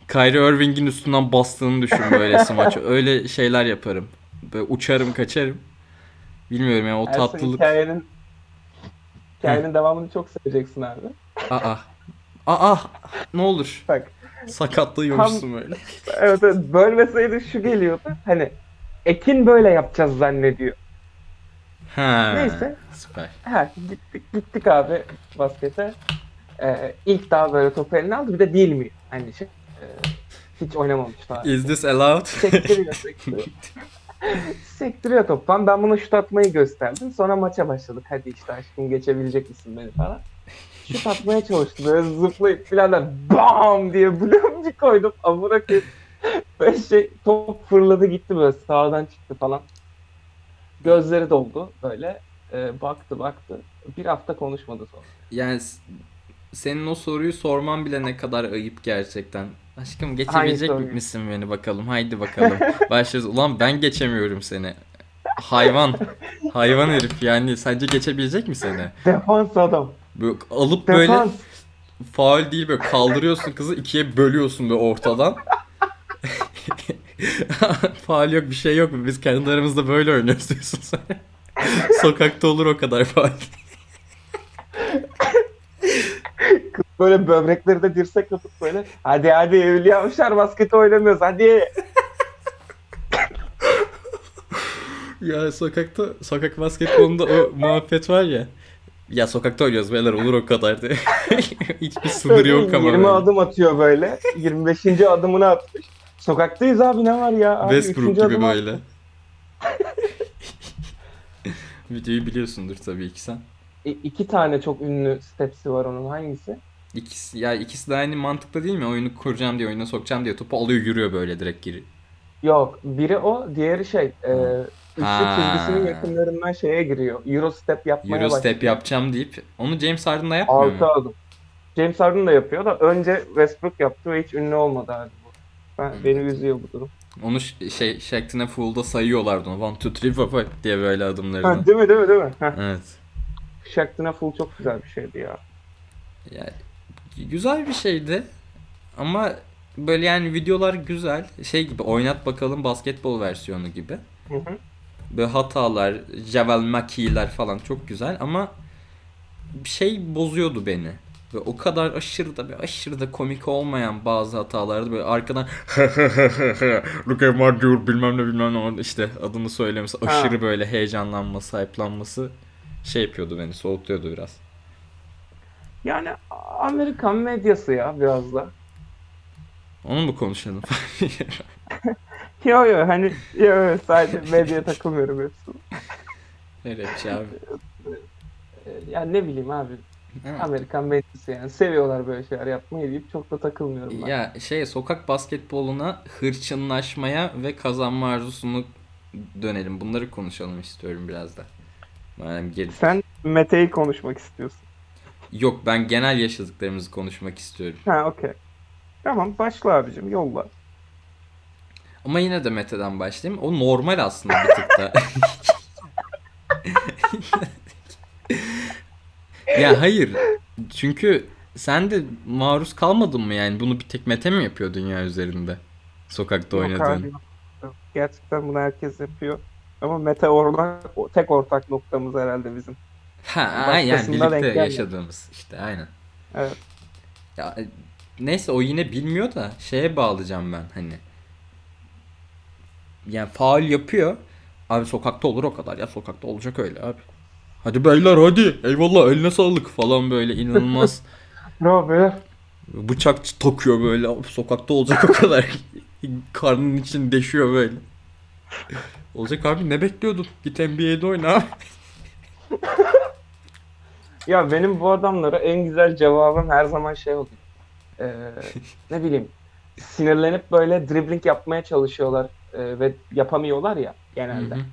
Kyrie Irving'in üstünden bastığını düşün böyle *laughs* smaç. Öyle şeyler yaparım. Böyle uçarım kaçarım. Bilmiyorum yani o Ersin, tatlılık. hikayenin hikayenin devamını çok seveceksin abi. Aa. Aa ne olur. Bak Sakatlıyormuşsun böyle. evet, evet bölmeseydi şu geliyordu. Hani Ekin böyle yapacağız zannediyor. Ha. Neyse. Süper. Ha, gittik gittik abi baskete. Ee, ilk daha böyle topu eline aldı. Bir de değil mi? Hani şey e, hiç oynamamış daha. Is this allowed? Sektiriyor, sektiriyor. *laughs* sektiriyor toptan. Ben buna şut atmayı gösterdim. Sonra maça başladık. Hadi işte aşkım geçebilecek misin beni falan. Şut atmaya çalıştı. Böyle zıplayıp birader BAM diye bir koydum. Amına koyayım. Böyle şey top fırladı gitti böyle sağdan çıktı falan. Gözleri doldu böyle. Ee, baktı baktı. Bir hafta konuşmadı sonra. Yani senin o soruyu sorman bile ne kadar ayıp gerçekten. Aşkım geçebilecek soruyu? misin beni bakalım? Haydi bakalım. *laughs* Başlıyoruz. Ulan ben geçemiyorum seni. Hayvan. Hayvan herif yani. Sence geçebilecek mi seni? Defans adam. Böyle alıp böyle Defans. faul değil böyle kaldırıyorsun kızı ikiye bölüyorsun böyle ortadan. *laughs* faul yok bir şey yok. Biz kendi aramızda böyle oynuyoruz diyorsun sen. Sokakta olur o kadar *laughs* faul. Böyle böbrekleri de dirsek tutup böyle. Hadi hadi Evliya Avşar basketi oynamıyoruz hadi. Ya sokakta sokak basketbolunda o muhabbet var ya. Ya sokakta oynuyoruz beyler olur o kadar diye. *laughs* Hiçbir sınır yok ama. 20 böyle. adım atıyor böyle. 25. adımını atmış. Sokaktayız abi ne var ya? Abi, Westbrook gibi böyle. *laughs* Videoyu biliyorsundur tabii ki sen. İ- iki tane çok ünlü stepsi var onun. Hangisi? İkisi, ya ikisi de aynı mantıkta değil mi? Oyunu kuracağım diye, oyuna sokacağım diye topu alıyor yürüyor böyle direkt geri. Yok. Biri o, diğeri şey. E, üçlü çizgisinin yakınlarından şeye giriyor. Euro step yapmaya Euro başlıyor. step yapacağım deyip onu James Harden da yapmıyor Altı mu? adım. James Harden da yapıyor da önce Westbrook yaptı ve hiç ünlü olmadı abi bu. Ben, Hmm. beni üzüyor bu durum. Onu ş- şey a Fool'da sayıyorlardı onu. One, two, three, four, five diye böyle adımlarını. Ha, değil mi değil mi değil mi? Heh. Evet. Shaqtin' Full çok güzel bir şeydi ya. Yani güzel bir şeydi. Ama böyle yani videolar güzel. Şey gibi oynat bakalım basketbol versiyonu gibi. Hı hı. Böyle hatalar, Javel McKee'ler falan çok güzel ama bir şey bozuyordu beni. Ve o kadar aşırı da bir aşırı da komik olmayan bazı hatalardı böyle arkadan *laughs* Look at my dude bilmem ne bilmem ne işte adını söylemesi Ha. aşırı böyle heyecanlanması, hype'lanması şey yapıyordu beni, soğutuyordu biraz. Yani Amerikan medyası ya biraz da. Onu mu konuşalım? *laughs* Yo yo hani yo, sadece medyaya takılmıyorum hepsini. Bir şey abi. Ee, Yani ne bileyim abi Ha. Amerikan medyası yani seviyorlar böyle şeyler yapmayı deyip çok da takılmıyorum ben. Ya şey sokak basketboluna hırçınlaşmaya ve kazanma arzusunu dönelim. Bunları konuşalım istiyorum biraz da. Yani gel- Sen Mete'yi konuşmak istiyorsun. Yok ben genel yaşadıklarımızı konuşmak istiyorum. Ha okey. Tamam başla abicim yolla. Ama yine de Mete'den başlayayım. O normal aslında bir tık da. *laughs* ya hayır. Çünkü sen de maruz kalmadın mı yani? Bunu bir tek Mete mi yapıyor dünya üzerinde? Sokakta Yok oynadığın. abi. Gerçekten bunu herkes yapıyor. Ama Mete orada o tek ortak noktamız herhalde bizim. Ha aynen Başkasında denk birlikte gelmiyor. yaşadığımız işte aynen. Evet. Ya e, neyse o yine bilmiyor da şeye bağlayacağım ben hani. Yani faul yapıyor. Abi sokakta olur o kadar ya sokakta olacak öyle abi. Hadi beyler hadi eyvallah eline sağlık falan böyle inanılmaz *laughs* Bravo beyler. bıçak takıyor böyle Abi sokakta olacak o kadar. *laughs* Karnının içini deşiyor böyle. *laughs* Olacak abi ne bekliyordun? Git NBA'de oyna abi. Ya benim bu adamlara en güzel cevabım her zaman şey oluyor. Ee, *laughs* ne bileyim sinirlenip böyle dribbling yapmaya çalışıyorlar e, ve yapamıyorlar ya genelde. Hı hı.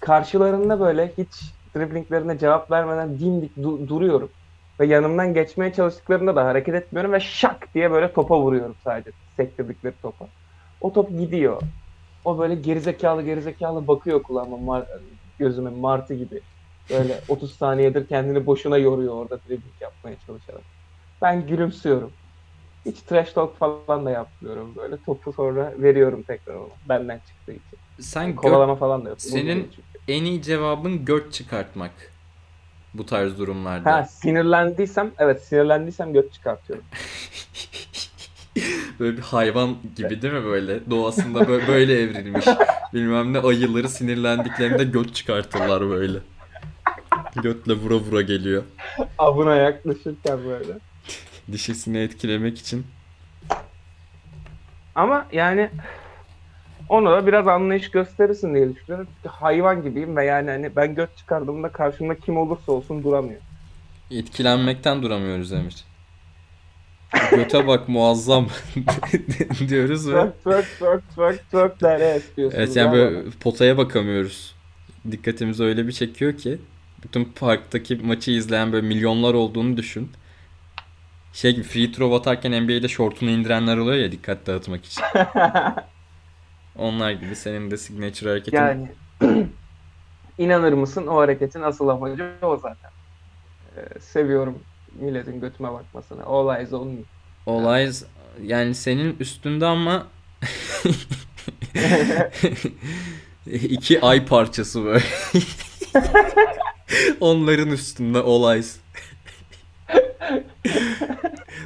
Karşılarında böyle hiç dribblinglerine cevap vermeden dimdik du- duruyorum. Ve yanımdan geçmeye çalıştıklarında da hareket etmiyorum ve şak diye böyle topa vuruyorum sadece. Sektirdikleri topa. O top gidiyor. O böyle gerizekalı gerizekalı bakıyor kulağıma mar- gözüme martı gibi. Böyle *laughs* 30 saniyedir kendini boşuna yoruyor orada dribbling yapmaya çalışarak. Ben gülümsüyorum. Hiç trash talk falan da yapmıyorum. Böyle topu sonra veriyorum tekrar ona. Benden çıktığı için. Sen gö- Kovalama falan da yok. Senin- en iyi cevabın göt çıkartmak. Bu tarz durumlarda. Ha sinirlendiysem evet sinirlendiysem göt çıkartıyorum. *laughs* Böyle bir hayvan gibi değil mi böyle? Doğasında bö- böyle evrilmiş. *laughs* Bilmem ne ayıları sinirlendiklerinde göt çıkartırlar böyle. Götle vura vura geliyor. Avına yaklaşırken böyle. Dişisini etkilemek için. Ama yani onu da biraz anlayış gösterirsin diye düşünüyorum. Çünkü hayvan gibiyim ve yani hani ben göt çıkardığımda karşımda kim olursa olsun duramıyor. Etkilenmekten duramıyoruz Emir. göte bak muazzam *laughs* diyoruz ve Twerk twerk twerk twerk twerk istiyorsunuz. evet yani böyle potaya bakamıyoruz. Dikkatimizi öyle bir çekiyor ki bütün parktaki maçı izleyen böyle milyonlar olduğunu düşün. Şey gibi free throw atarken NBA'de şortunu indirenler oluyor ya dikkat dağıtmak için. *laughs* Onlar gibi senin de signature hareketin. Yani *clears throat* inanır mısın o hareketin asıl amacı o zaten. Ee, seviyorum milletin götüme bakmasını. All eyes on me. Olay yani senin üstünde ama *laughs* *laughs* iki ay parçası böyle. *laughs* Onların üstünde olay.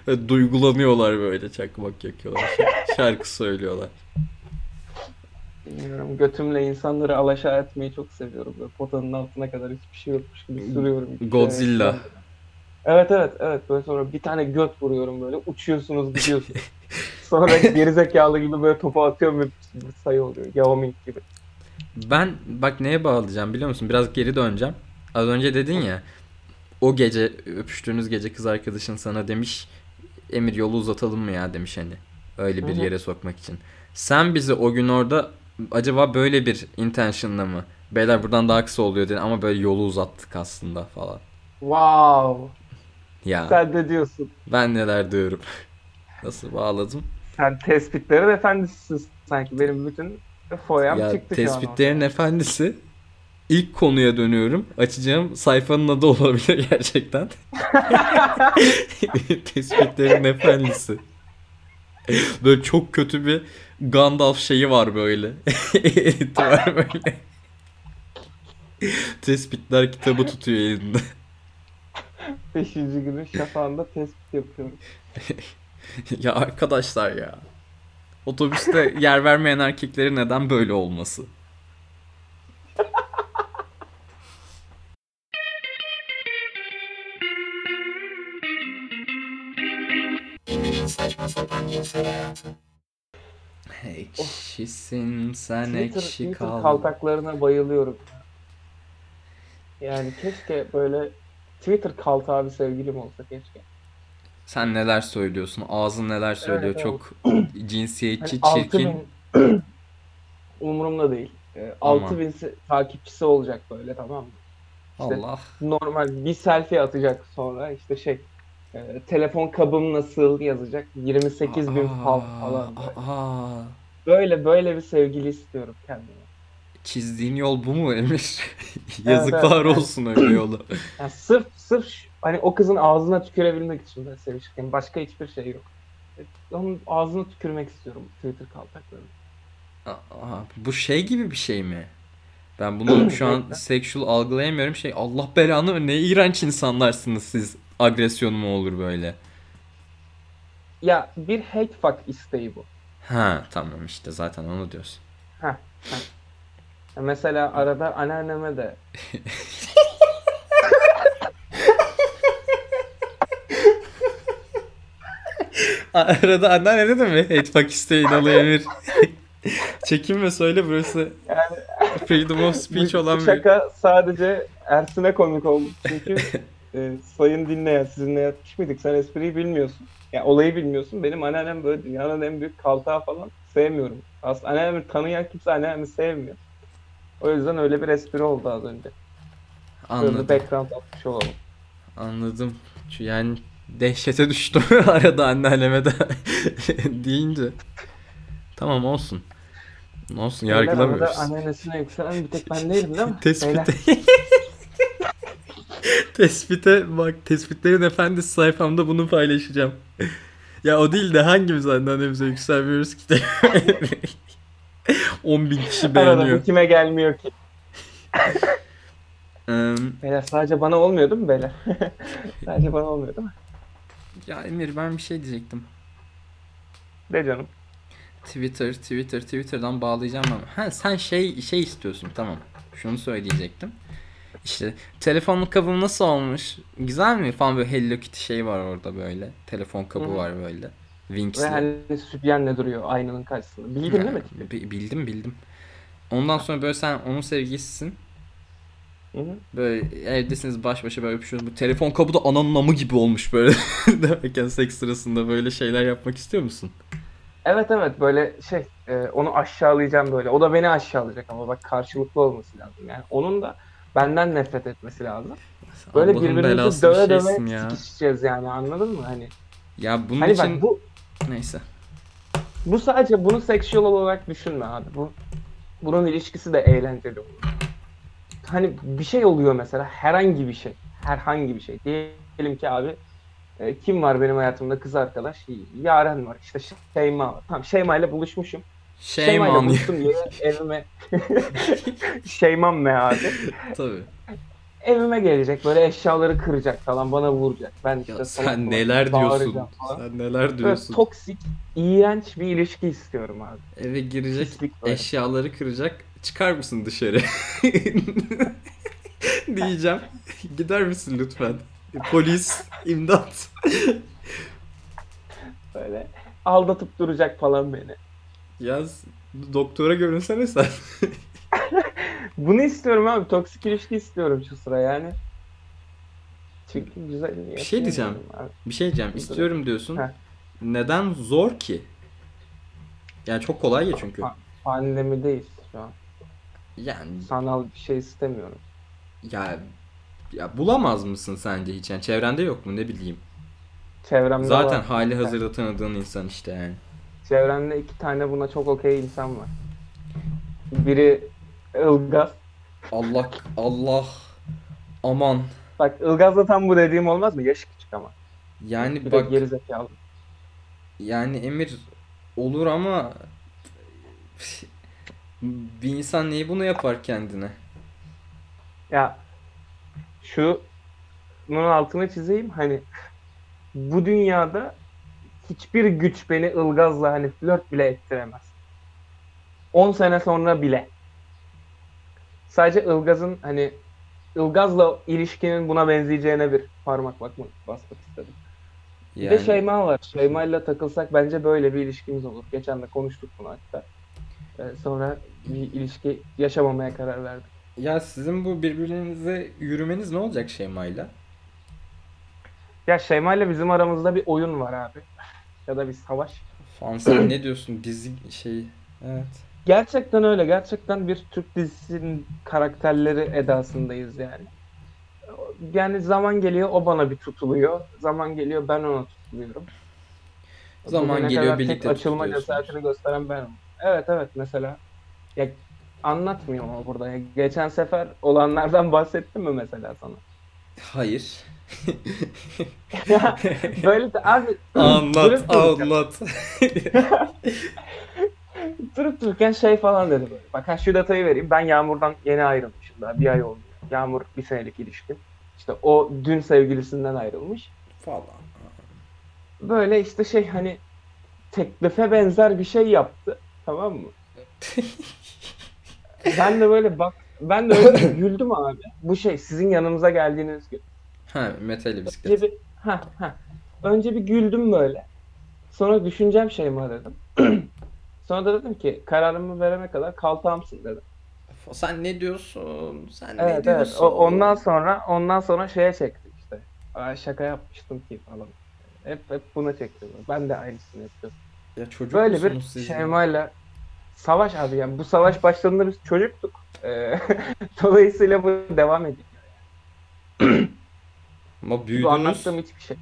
Ve *laughs* duygulanıyorlar böyle çakmak yakıyorlar. Şarkı söylüyorlar. Bilmiyorum götümle insanları alaşağı etmeyi çok seviyorum. Böyle potanın altına kadar hiçbir şey yokmuş gibi sürüyorum. Godzilla. Evet, Evet evet evet böyle sonra bir tane göt vuruyorum böyle uçuyorsunuz gidiyorsunuz. *laughs* sonra gerizekalı gibi böyle topu atıyorum ve sayı oluyor. Yao Ming gibi. Ben bak neye bağlayacağım biliyor musun? Biraz geri döneceğim. Az önce dedin ya o gece öpüştüğünüz gece kız arkadaşın sana demiş Emir yolu uzatalım mı ya demiş hani. Öyle bir yere sokmak için. Sen bizi o gün orada acaba böyle bir intention'la mı? Beyler buradan daha kısa oluyor dedin ama böyle yolu uzattık aslında falan. Wow. Ya Sen de diyorsun. ben neler diyorum. *laughs* Nasıl bağladım? Sen tespitlerin efendisisin sanki. Benim bütün foyam ya çıktı şu an. tespitlerin efendisi ilk konuya dönüyorum. Açacağım sayfanın adı olabilir *laughs* gerçekten. *laughs* tespitlerin efendisi. Böyle çok kötü bir Gandalf şeyi var böyle. *laughs* Editi var böyle. Tespitler kitabı tutuyor elinde. Beşinci günün şafağında tespit yapıyorum. ya arkadaşlar ya. Otobüste yer vermeyen erkekleri neden böyle olması? Ekşisin sen Twitter, ekşi Twitter kal. kaltaklarına bayılıyorum. Yani keşke böyle Twitter kaltağı bir sevgilim olsa keşke. Sen neler söylüyorsun? Ağzın neler söylüyor? evet. Çok *clears throat* cinsiyetçi, Hani çirkin. 6000 *clears throat* umurumda değil. Ee, Aman. 6000 se- takipçisi olacak böyle tamam mı? İşte Allah. normal bir selfie atacak sonra işte şey e, telefon kabım nasıl yazacak 28 bin Aa, pal falan. Aa, Böyle böyle bir sevgili istiyorum kendime. çizdiğin yol bu mu Emir? *laughs* Yazıklar evet, evet. olsun öyle *clears throat* yola. Yani sırf sırf hani o kızın ağzına tükürebilmek için ben sevişirken başka hiçbir şey yok. E, Onun ağzına tükürmek istiyorum Twitter kaltaklarını. Aa, bu şey gibi bir şey mi? Ben bunu şu an *clears throat* sexual algılayamıyorum. Şey Allah belanı ne iğrenç insanlarsınız siz. Agresyon mu olur böyle? Ya bir hate fuck isteği bu. Ha tamam işte zaten onu diyorsun. Ya mesela arada anneanneme de *laughs* Arada anneanne ne demek? Etmek isteyin alıyor Emir. *laughs* Çekinme söyle burası. Freedom of speech olan bir... şaka sadece Ersin'e komik oldu. Çünkü *laughs* e, sayın dinleyen sizinle mıydık? Sen espriyi bilmiyorsun. Ya olayı bilmiyorsun. Benim anneannem böyle dünyanın en büyük kaltağı falan sevmiyorum. Aslında anneannemi tanıyan kimse anneannemi sevmiyor. O yüzden öyle bir espri oldu az önce. Böyle Anladım. bir background atmış olalım. Anladım. Şu Yani dehşete düştüm *laughs* arada anneanneme de *laughs* deyince. Tamam olsun. Olsun yargılamıyoruz. anneannesine yükselen bir tek ben değilim değil mi? *laughs* Tespite. Tespite bak tespitlerin efendisi sayfamda bunu paylaşacağım. ya o değil de hangimiz anneannemize yükselmiyoruz ki *laughs* de. 10 bin kişi arada beğeniyor. bu kime gelmiyor ki? *laughs* Eee, Beyler sadece bana olmuyor değil mi beyler? *laughs* sadece bana olmuyor değil mi? ya Emir ben bir şey diyecektim. De canım. Twitter, Twitter, Twitter'dan bağlayacağım ama. Ha sen şey şey istiyorsun tamam. Şunu söyleyecektim. İşte telefonun kabı nasıl olmuş? Güzel mi? Falan böyle Hello Kitty şey var orada böyle. Telefon kabı Hı hı. var böyle. Ve Winx'li. hani sütyenle duruyor aynanın karşısında. Bildin değil mi? Bi- Bildim bildim. Ondan sonra böyle sen onun sevgilisisin. Hı hı. Böyle evdesiniz baş başa böyle öpüşüyorsunuz. Bu telefon kapıda ananın amı gibi olmuş böyle. *laughs* Derken seks sırasında böyle şeyler yapmak istiyor musun? Evet evet böyle şey e, onu aşağılayacağım böyle. O da beni aşağılayacak ama bak karşılıklı olması lazım. Yani onun da benden nefret etmesi lazım. Böyle Allah'ın birbirimizi belası bir döve ya. sikişeceğiz yani anladın mı? Hani, Ya bunun hani için bak bu neyse. bu sadece bunu seksüel olarak düşünme abi. Bu bunun ilişkisi de eğlenceli olur. Hani bir şey oluyor mesela herhangi bir şey. Herhangi bir şey. Diyelim ki abi e, kim var benim hayatımda kız arkadaş? Yaren var. İşte Şeyma var. Tamam Şeyma ile buluşmuşum. Man buluştum diye evime *laughs* Şeymam ne abi? tabii. Evime gelecek böyle eşyaları kıracak falan bana vuracak. Ben işte Ya sen neler diyorsun? falan. Sen neler Böyle diyorsun? toksik, iğrenç bir ilişki istiyorum abi. Eve girecek, böyle. eşyaları kıracak. Çıkar mısın dışarı? *laughs* Diyeceğim. Gider misin lütfen? Polis, imdat. Böyle aldatıp duracak falan beni. Yaz doktora görünsene sen. *laughs* Bunu istiyorum abi. Toksik ilişki istiyorum şu sıra yani. Çünkü güzel Bir şey diyeceğim. Abi. Bir şey diyeceğim. İstiyorum diyorsun. Heh. Neden zor ki? Yani çok kolay ya çünkü. Pandemideyiz şu an. Yani Sanal bir şey istemiyorum. ya ya bulamaz mısın sence hiç? Yani çevrende yok mu ne bileyim. Çevremde Zaten var. hali hazırda tanıdığın insan işte yani. Çevremde iki tane buna çok okey insan var. Biri Ilgaz. Allah Allah aman. Bak Ilgaz'da tam bu dediğim olmaz mı? Yaşı küçük ama. Yani Bir bak de gerizekalı. yani Emir olur ama bir insan niye bunu yapar kendine? Ya şu bunun altını çizeyim hani bu dünyada hiçbir güç beni Ilgaz'la hani flört bile ettiremez. 10 sene sonra bile. Sadece Ilgaz'ın hani Ilgaz'la ilişkinin buna benzeyeceğine bir parmak bakmak basmak istedim. Bir Yani de Şeyma var. Şeyma ile takılsak bence böyle bir ilişkimiz olur. Geçen de konuştuk bunu hatta. Ee, sonra bir ilişki yaşamamaya karar verdik. ya sizin bu birbirinize yürümeniz ne olacak Şeyma'yla? Ya Şeyma ile bizim aramızda bir oyun var abi. Ya da bir savaş. Falan sen ne diyorsun dizi şey evet. Gerçekten öyle. Gerçekten bir Türk dizisinin karakterleri edasındayız yani. Yani zaman geliyor o bana bir tutuluyor. Zaman geliyor ben ona tutuluyorum. Zaman Bugüne geliyor, birlikte açılma cesaretini gösteren benim. Evet evet mesela. Ya anlatmıyorum ama burada. Ya, geçen sefer olanlardan bahsettim mi mesela sana? Hayır. *laughs* Böyle de abi anlat durup anlat. *laughs* durup dururken şey falan dedi böyle. Bak ha şu datayı vereyim. Ben Yağmur'dan yeni ayrılmışım daha. Bir ay oldu. Yağmur bir senelik ilişki. İşte o dün sevgilisinden ayrılmış. Falan. Böyle işte şey hani teklife benzer bir şey yaptı. Tamam mı? *laughs* ben de böyle bak ben de öyle güldüm abi. Bu şey sizin yanınıza geldiğiniz gün. Ha metali Önce bisiklet. bir ha ha. Önce bir güldüm böyle. Sonra düşüneceğim şey mi dedim. *clears throat* Sonra da dedim ki kararımı verene kadar kaltağımsın dedim. Sen ne diyorsun? Sen ne Evet evet. diyorsun? O, ondan sonra ondan sonra şeye çekti işte. Aa, şaka yapmıştım ki falan. Hep hep buna çekti. Ben de aynısını yapıyorum. ya çocuk Böyle bir şey? Şeyma'yla savaş abi yani bu savaş başladığında biz çocuktuk. Ee, *laughs* dolayısıyla bu devam ediyor. *clears throat* Ama Bu büyüdünüz. anlattığım hiçbir şey.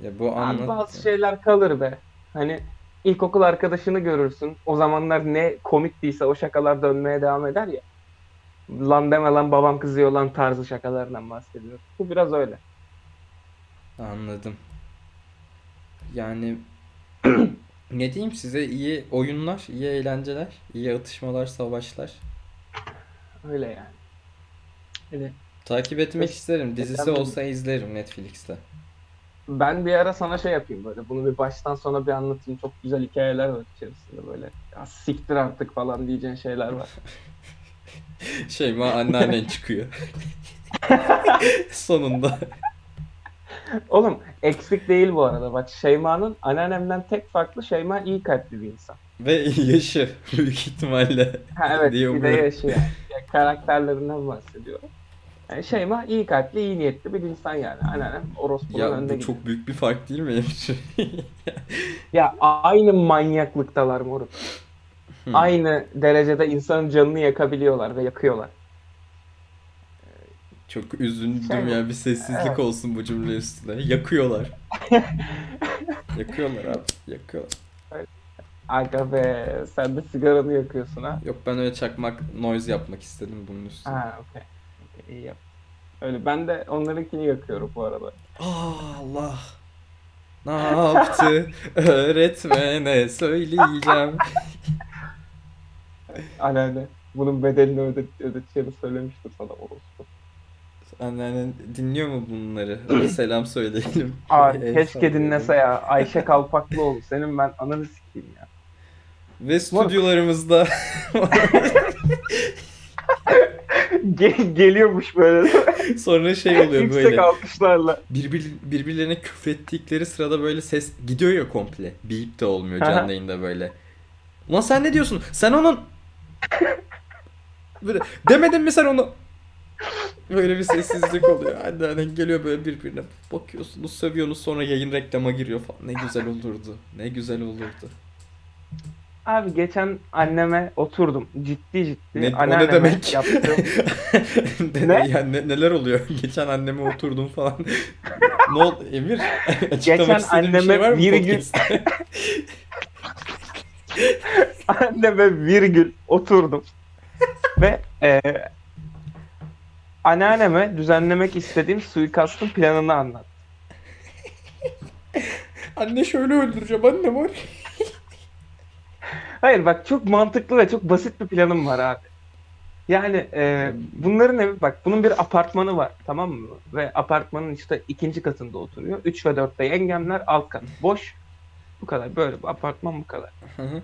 Ya bu Abi anlat. bazı şeyler kalır be. Hani ilkokul arkadaşını görürsün. O zamanlar ne komiktiyse o şakalar dönmeye devam eder ya. Lan deme lan babam kızıyor lan tarzı şakalarından bahsediyor. Bu biraz öyle. Anladım. Yani *clears throat* ne diyeyim size iyi oyunlar, iyi eğlenceler, iyi atışmalar, savaşlar. Öyle yani. Öyle. Takip etmek isterim. Dizisi neden olsa izlerim Netflix'te. Ben bir ara sana şey yapayım böyle. Bunu bir baştan sona bir anlatayım. Çok güzel hikayeler var içerisinde böyle. Ya siktir artık falan diyeceğin şeyler var. *laughs* Şeyma anneannen çıkıyor. *laughs* Sonunda. Oğlum eksik değil bu arada. Bak Şeyma'nın anneannemden tek farklı Şeyma iyi kalpli bir insan. Ve yaşı *laughs* büyük ihtimalle. Ha evet bir de yaşı yani. Ya, karakterlerinden bahsediyorum. Yani Şeyma iyi kalpli, iyi niyetli bir insan yani. Anneannem orospunun Ya önünde bu gidiyor. çok büyük bir fark değil mi? *laughs* Ya aynı manyaklıktalar moruk. Hmm. Aynı derecede insanın canını yakabiliyorlar ve yakıyorlar. Çok üzüldüm Şey- ya bir sessizlik Evet. olsun bu cümle üstüne. Yakıyorlar. yakıyorlar abi. Yakıyorlar. Aga be sen de sigaranı yakıyorsun ha. Yok ben öyle çakmak noise yapmak istedim bunun üstüne. Ha okey. İyi yap. Öyle ben de onlarınkini yakıyorum bu arada. Ah, Allah. Ne yaptı? *laughs* Öğretmene söyleyeceğim. *laughs* Anneanne bunun bedelini öde ödeteceğini söylemiştir sana orospu. Anneannen dinliyor mu bunları? Ona selam söyleyelim. *laughs* Aa, keşke dinlese ya. Ayşe Kalpaklıoğlu. Senin ben ananı sikeyim ya. Ve stüdyolarımızda Ge- geliyormuş böyle. sonra şey oluyor Yüksek böyle. alkışlarla. Birbir, birbirlerine küfrettikleri sırada böyle ses gidiyor ya komple. Beep de olmuyor canlı yayında böyle. Ulan sen ne diyorsun? Sen onun... Böyle, demedin mi sen onu? Böyle bir sessizlik oluyor. Anneannen geliyor böyle birbirine bakıyorsunuz, sövüyorsunuz sonra yayın reklama giriyor falan. Ne güzel olurdu. Ne güzel olurdu. Abi geçen anneme oturdum. Ciddi ciddi. Ne, o ne demek? Yaptığım... *laughs* ne? Yani ne- neler oluyor? *laughs* Geçen anneme oturdum falan. *laughs* ne oldu Emir? Geçen istediğin bir şey anneme var mı virgül- anneme virgül oturdum. Ve e, anneanneme düzenlemek istediğim suikastın planını anlat. Anne şöyle öldüreceğim anne var. Hayır bak çok mantıklı ve çok basit bir planım var abi. Yani e, bunların evi bak bunun bir apartmanı var tamam mı? Ve apartmanın işte ikinci katında oturuyor. 3 ve 4'te yengemler alt kat boş. Bu kadar böyle bu apartman bu kadar. Hı hı.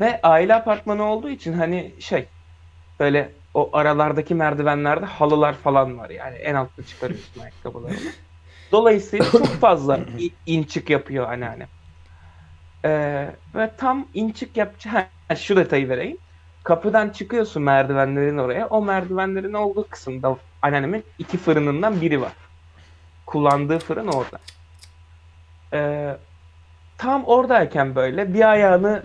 Ve aile apartmanı olduğu için hani şey böyle o aralardaki merdivenlerde halılar falan var yani en altta çıkarıyorsun *laughs* ayakkabılarını. Dolayısıyla çok fazla *laughs* in çık yapıyor anneannem. Ee, ve tam in çık yapacağı şu detayı vereyim. Kapıdan çıkıyorsun merdivenlerin oraya. O merdivenlerin olduğu kısımda anneannemin iki fırınından biri var. Kullandığı fırın orada. Ee, tam oradayken böyle bir ayağını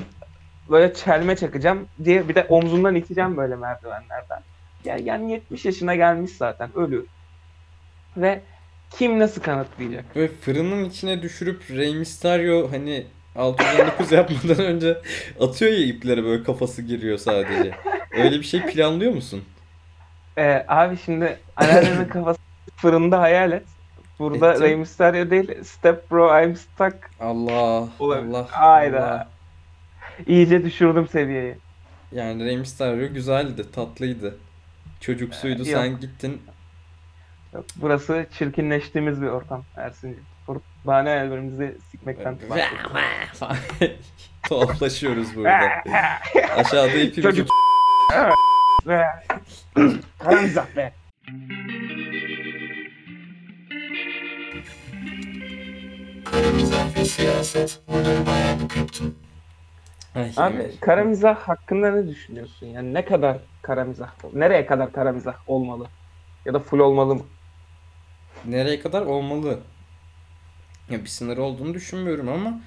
böyle çelme çakacağım diye bir de omzundan iteceğim böyle merdivenlerden. Ya yani 70 yaşına gelmiş zaten ölür. Ve kim nasıl kanıtlayacak? Böyle fırının içine düşürüp Rey Mysterio hani 619 yapmadan önce atıyor ya iplere böyle kafası giriyor sadece. Öyle bir şey planlıyor musun? Ee, abi şimdi anneannemin *laughs* kafası fırında hayal et. Burada Ettim. Rey Mysterio değil Step Bro I'm Stuck. Allah Olabilir. Allah. Hayda. Allah. İyice düşürdüm seviyeyi. Yani Rey Mysterio güzeldi, tatlıydı. Çocuksuydu Ee, sen gittin. Yok, burası çirkinleştiğimiz bir ortam Ersin'ciğim. Kurbane ellerimizi sikmekten. *laughs* Tuhaflaşıyoruz burada. *laughs* Aşağıda ipimizi Çocuk- Karamizah *clears throat* be. Siyaset. Bayağı Abi kara mizah hakkında ne düşünüyorsun? Yani ne kadar kara mizah? Nereye kadar kara mizah olmalı? Ya da full olmalı mı? Nereye kadar olmalı? Ya bir sınırı olduğunu düşünmüyorum ama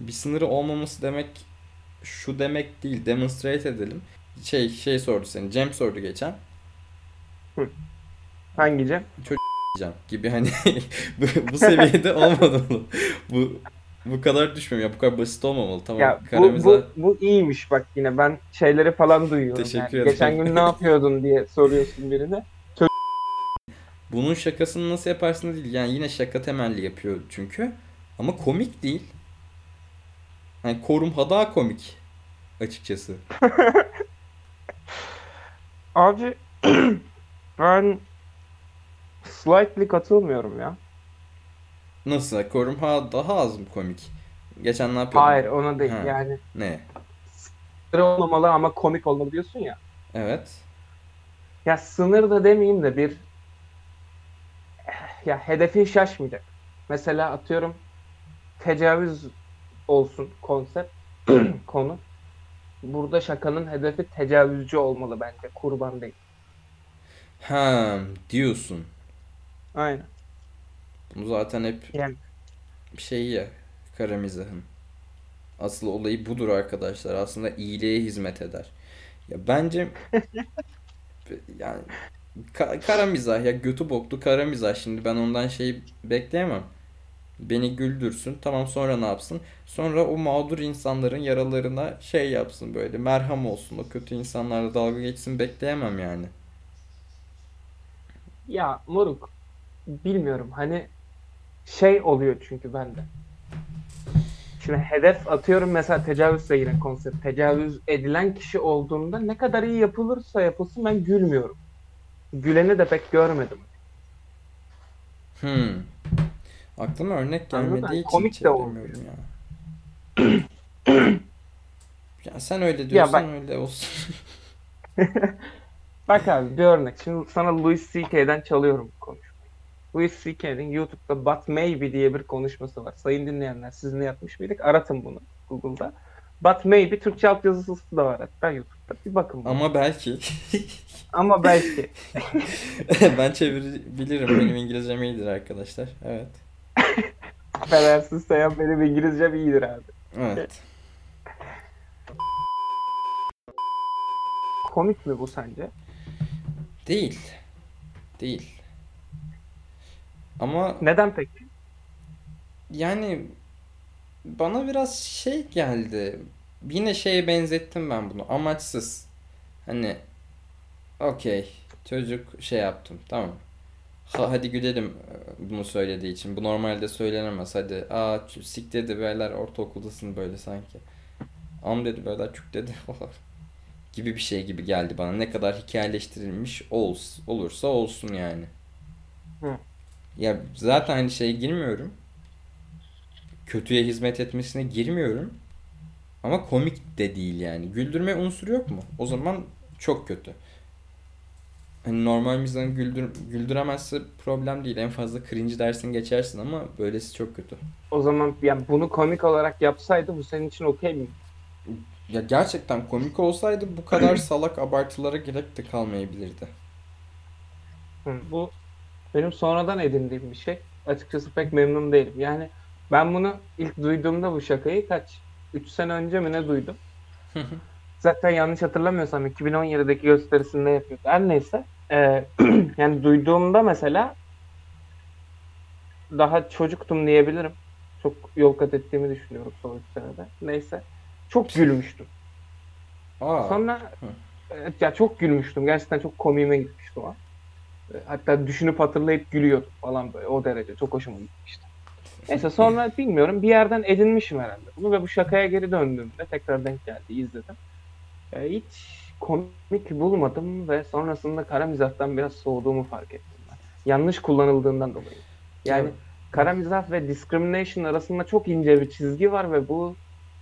bir sınırı olmaması demek şu demek değil. Demonstrate edelim. Şey şey sordu seni. Cem sordu geçen. Hangi Cem? Cem gibi hani *laughs* bu, bu seviyede olmamalı. Bu bu kadar düşmüyorum ya. Bu kadar basit olmamalı. Tamam. Ya bu, Karamiza- bu, bu iyiymiş bak yine ben şeyleri falan duyuyorum. Teşekkür yani. ederim. Geçen gün ne yapıyordun diye soruyorsun birine. Bunun şakasını nasıl yaparsın değil. Yani yine şaka temelli yapıyor çünkü. Ama komik değil. Hani Korumha daha komik. Açıkçası. *laughs* Abi *clears throat* ben slightly katılmıyorum ya. Nasıl? Korumha daha az mı komik? Geçen ne yapıyordun? Hayır ona değil Ha. yani. Ne? Sınır olmamalı ama komik olmalı diyorsun ya. Evet. Ya sınır da demeyeyim de bir ya hedefin şaşmayacak. Mesela atıyorum tecavüz olsun konsept *clears throat* konu. burada şakanın hedefi tecavüzcü olmalı bence. Kurban değil. Ha diyorsun. Aynen. Bunu zaten hep Yani şey ya kara mizahın. Asıl olayı budur arkadaşlar. Aslında iyiliğe hizmet eder. Ya bence *laughs* yani ka- kara mizah ya götü boklu kara mizah. Şimdi ben ondan şey bekleyemem. Beni güldürsün. Tamam sonra ne yapsın? Sonra o mağdur insanların yaralarına şey yapsın böyle. Merham olsun. O kötü insanlarla dalga geçsin bekleyemem yani. ya moruk bilmiyorum hani şey oluyor çünkü bende. Şimdi hedef atıyorum mesela tecavüzle yine konsept. Tecavüz edilen kişi olduğunda ne kadar iyi yapılırsa yapılsın ben gülmüyorum. Güleni de pek görmedim. Hmm. Aklıma örnek Anladın gelmediği için Komik de olmuyor. ya. Ya sen öyle diyorsan bak- öyle olsun. *laughs* Bak abi bir örnek. Şimdi sana Louis C.K.'den çalıyorum konuşmayı. Louis C.K.'nin YouTube'da But Maybe diye bir konuşması var. Sayın dinleyenler siz ne yapmış mıydık? Aratın bunu Google'da. But Maybe Türkçe altyazısı da var hatta YouTube'da. Bir bakın buna. Ama belki *laughs* Ama belki. *laughs* ben çevirebilirim. Benim İngilizcem iyidir arkadaşlar. Evet. Affedersin Seyhan benim İngilizcem iyidir abi. Evet. Komik mi bu sence? Değil. Değil. Ama Neden peki? yani bana biraz şey geldi. Yine şeye benzettim ben bunu. Amaçsız. Hani okey çocuk şey yaptım tamam. Ha, hadi gülelim e, bunu söylediği için. Bu normalde söylenemez. Hadi aa sik dedi beyler ortaokuldasın böyle sanki. Am dedi beyler çük dedi. *laughs* gibi bir şey gibi geldi bana. Ne kadar hikayeleştirilmiş ols, olursa olsun yani. Hı. Ya zaten hani şeye girmiyorum. Kötüye hizmet etmesine girmiyorum. Ama komik de değil yani. Güldürme unsuru yok mu? O zaman çok kötü. Hani normal mizahı güldür, güldüremezse problem değil. En fazla cringe dersin geçersin ama böylesi çok kötü. O zaman yani bunu komik olarak yapsaydı bu senin için okey mi? Ya gerçekten komik olsaydı bu kadar *clears throat* salak abartılara gerek de kalmayabilirdi. Hı, Bu benim sonradan edindiğim bir şey. Açıkçası pek memnun değilim. Yani ben bunu ilk duyduğumda bu şakayı kaç? 3 sene önce mi ne duydum? Zaten yanlış hatırlamıyorsam 2017'deki gösterisinde yapıyordu. Her neyse. Ee, *clears throat* yani duyduğumda mesela daha çocuktum diyebilirim. Çok yol kat ettiğimi düşünüyorum son 3 senede. Neyse. Çok gülmüştüm. Aa, Sonra evet, ya çok gülmüştüm. Gerçekten çok komiğime gitmişti o an. E, Hatta düşünüp hatırlayıp gülüyordum falan böyle. O derece. Çok hoşuma gitmişti. Neyse sonra bilmiyorum bir yerden edinmişim herhalde bunu ve bu şakaya geri döndüğümde tekrar denk geldi izledim. E, hiç komik bulmadım ve sonrasında kara mizahtan biraz soğuduğumu fark ettim ben. Yanlış kullanıldığından dolayı. Yani Evet. kara mizah ve discrimination arasında çok ince bir çizgi var ve bu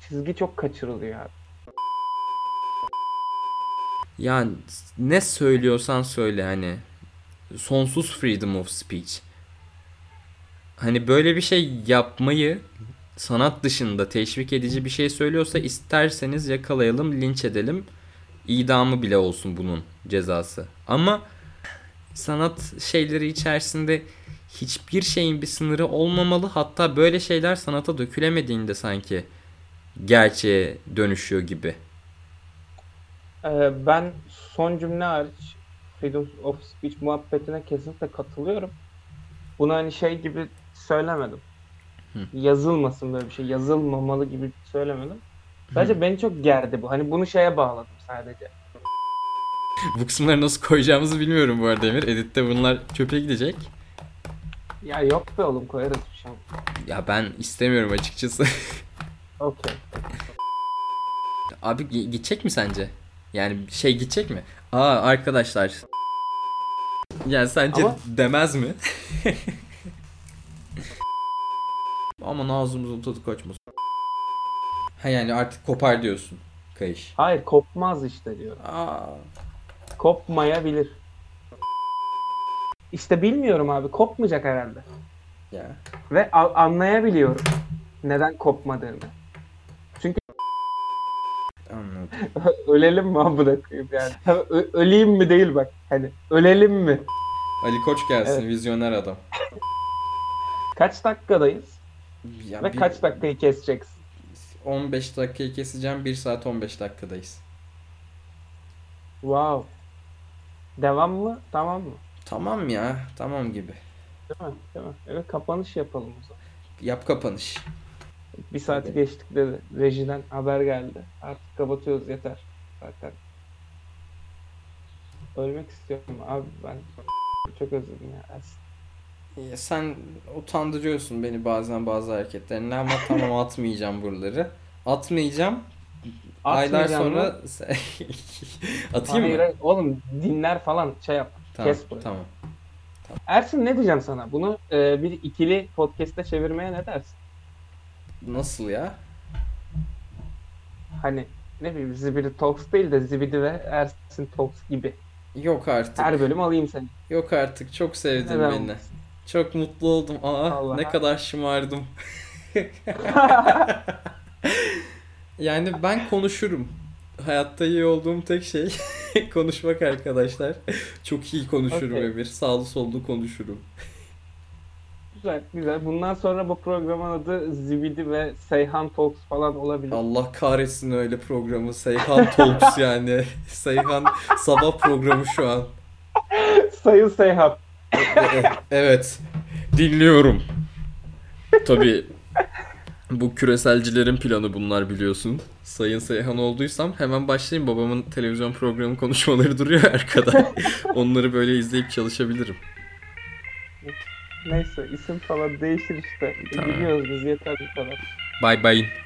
çizgi çok kaçırılıyor abi. Yani ne söylüyorsan söyle hani sonsuz freedom of speech. Hani böyle bir şey yapmayı sanat dışında teşvik edici bir şey söylüyorsa isterseniz yakalayalım, linç edelim. İdamı bile olsun bunun cezası. Ama sanat şeyleri içerisinde hiçbir şeyin bir sınırı olmamalı. Hatta böyle şeyler sanata dökülemediğinde sanki gerçeğe dönüşüyor gibi. Ee, ben son cümle hariç Freedom of Speech muhabbetine kesinlikle katılıyorum. Bunu hani şey gibi söylemedim. Hı. Yazılmasın böyle bir şey. Yazılmamalı gibi söylemedim. Sadece beni çok gerdi bu. Hani bunu şeye bağladım sadece. Bu kısımları nasıl koyacağımızı bilmiyorum bu arada Emir. Editte bunlar çöpe gidecek. Ya yok be oğlum koyarız bir şey. Ya ben istemiyorum açıkçası. Okey. Abi gi- gidecek mi sence? Yani şey gidecek mi? Aa arkadaşlar. Yani sence Ama- demez mi? Aman ağzımızın tadı kaçmasın. Ha yani artık kopar diyorsun. Kayış. Hayır kopmaz işte diyorum. Aa. Kopmayabilir. İşte bilmiyorum abi kopmayacak herhalde. Ya. Ve a- anlayabiliyorum neden kopmadığını. Anladım. *laughs* ölelim mi amına koyayım yani. Ö- öleyim mi değil bak. Hani ölelim mi? Ali Koç gelsin Evet. vizyoner adam. Kaç dakikadayız? Ya Ve bir- kaç dakikayı keseceksin? 15 dakikayı keseceğim 1 saat 15 dakikadayız. Wow. Devam mı? Tamam mı? Tamam ya tamam gibi. Değil mi? Değil mi? Evet kapanış yapalım o zaman. Yap kapanış. Bir saati Hadi. geçtik dedi. Rejiden haber geldi. Artık kapatıyoruz yeter. Zaten. Ölmek istiyorum abi ben. Çok özledim ya. Ersin. Ya sen utandırıyorsun beni bazen bazı hareketlerinle ama tamam *laughs* atmayacağım buraları. Atmayacağım. Aylar sonra mı? *laughs* atayım Hayır, mı? Oğlum dinler falan şey yap. Tamam, Kes burayı. tamam. Ersin ne diyeceğim sana? Bunu e, bir ikili podcast'te çevirmeye ne dersin? Nasıl ya? Hani ne bileyim Zibidi Talks değil de Zibidi ve Ersin Talks gibi. Yok artık. Her bölüm alayım seni. Yok artık. Çok sevdin Neden beni. olmasın? Çok mutlu oldum. Aa Allah. ne kadar şımardım. *laughs* Yani ben konuşurum. Hayatta iyi olduğum tek şey *laughs* konuşmak arkadaşlar. Çok iyi konuşurum Okey. Emir. Sağlı sollu konuşurum. Güzel güzel. Bundan sonra bu programın adı Zibidi ve Seyhan Talks falan olabilir. Allah kahretsin öyle programı. Seyhan Talks *laughs* yani. Seyhan sabah programı şu an. Sayın Seyhan. Evet. Dinliyorum. Tabii bu küreselcilerin planı bunlar biliyorsun. Sayın Seyhan olduysam hemen başlayayım. Babamın televizyon programı konuşmaları duruyor arkada. *laughs* Onları böyle izleyip çalışabilirim. Neyse isim falan değişir işte. Tamam. Biliyoruz biz yeter bu kadar. Bye bye.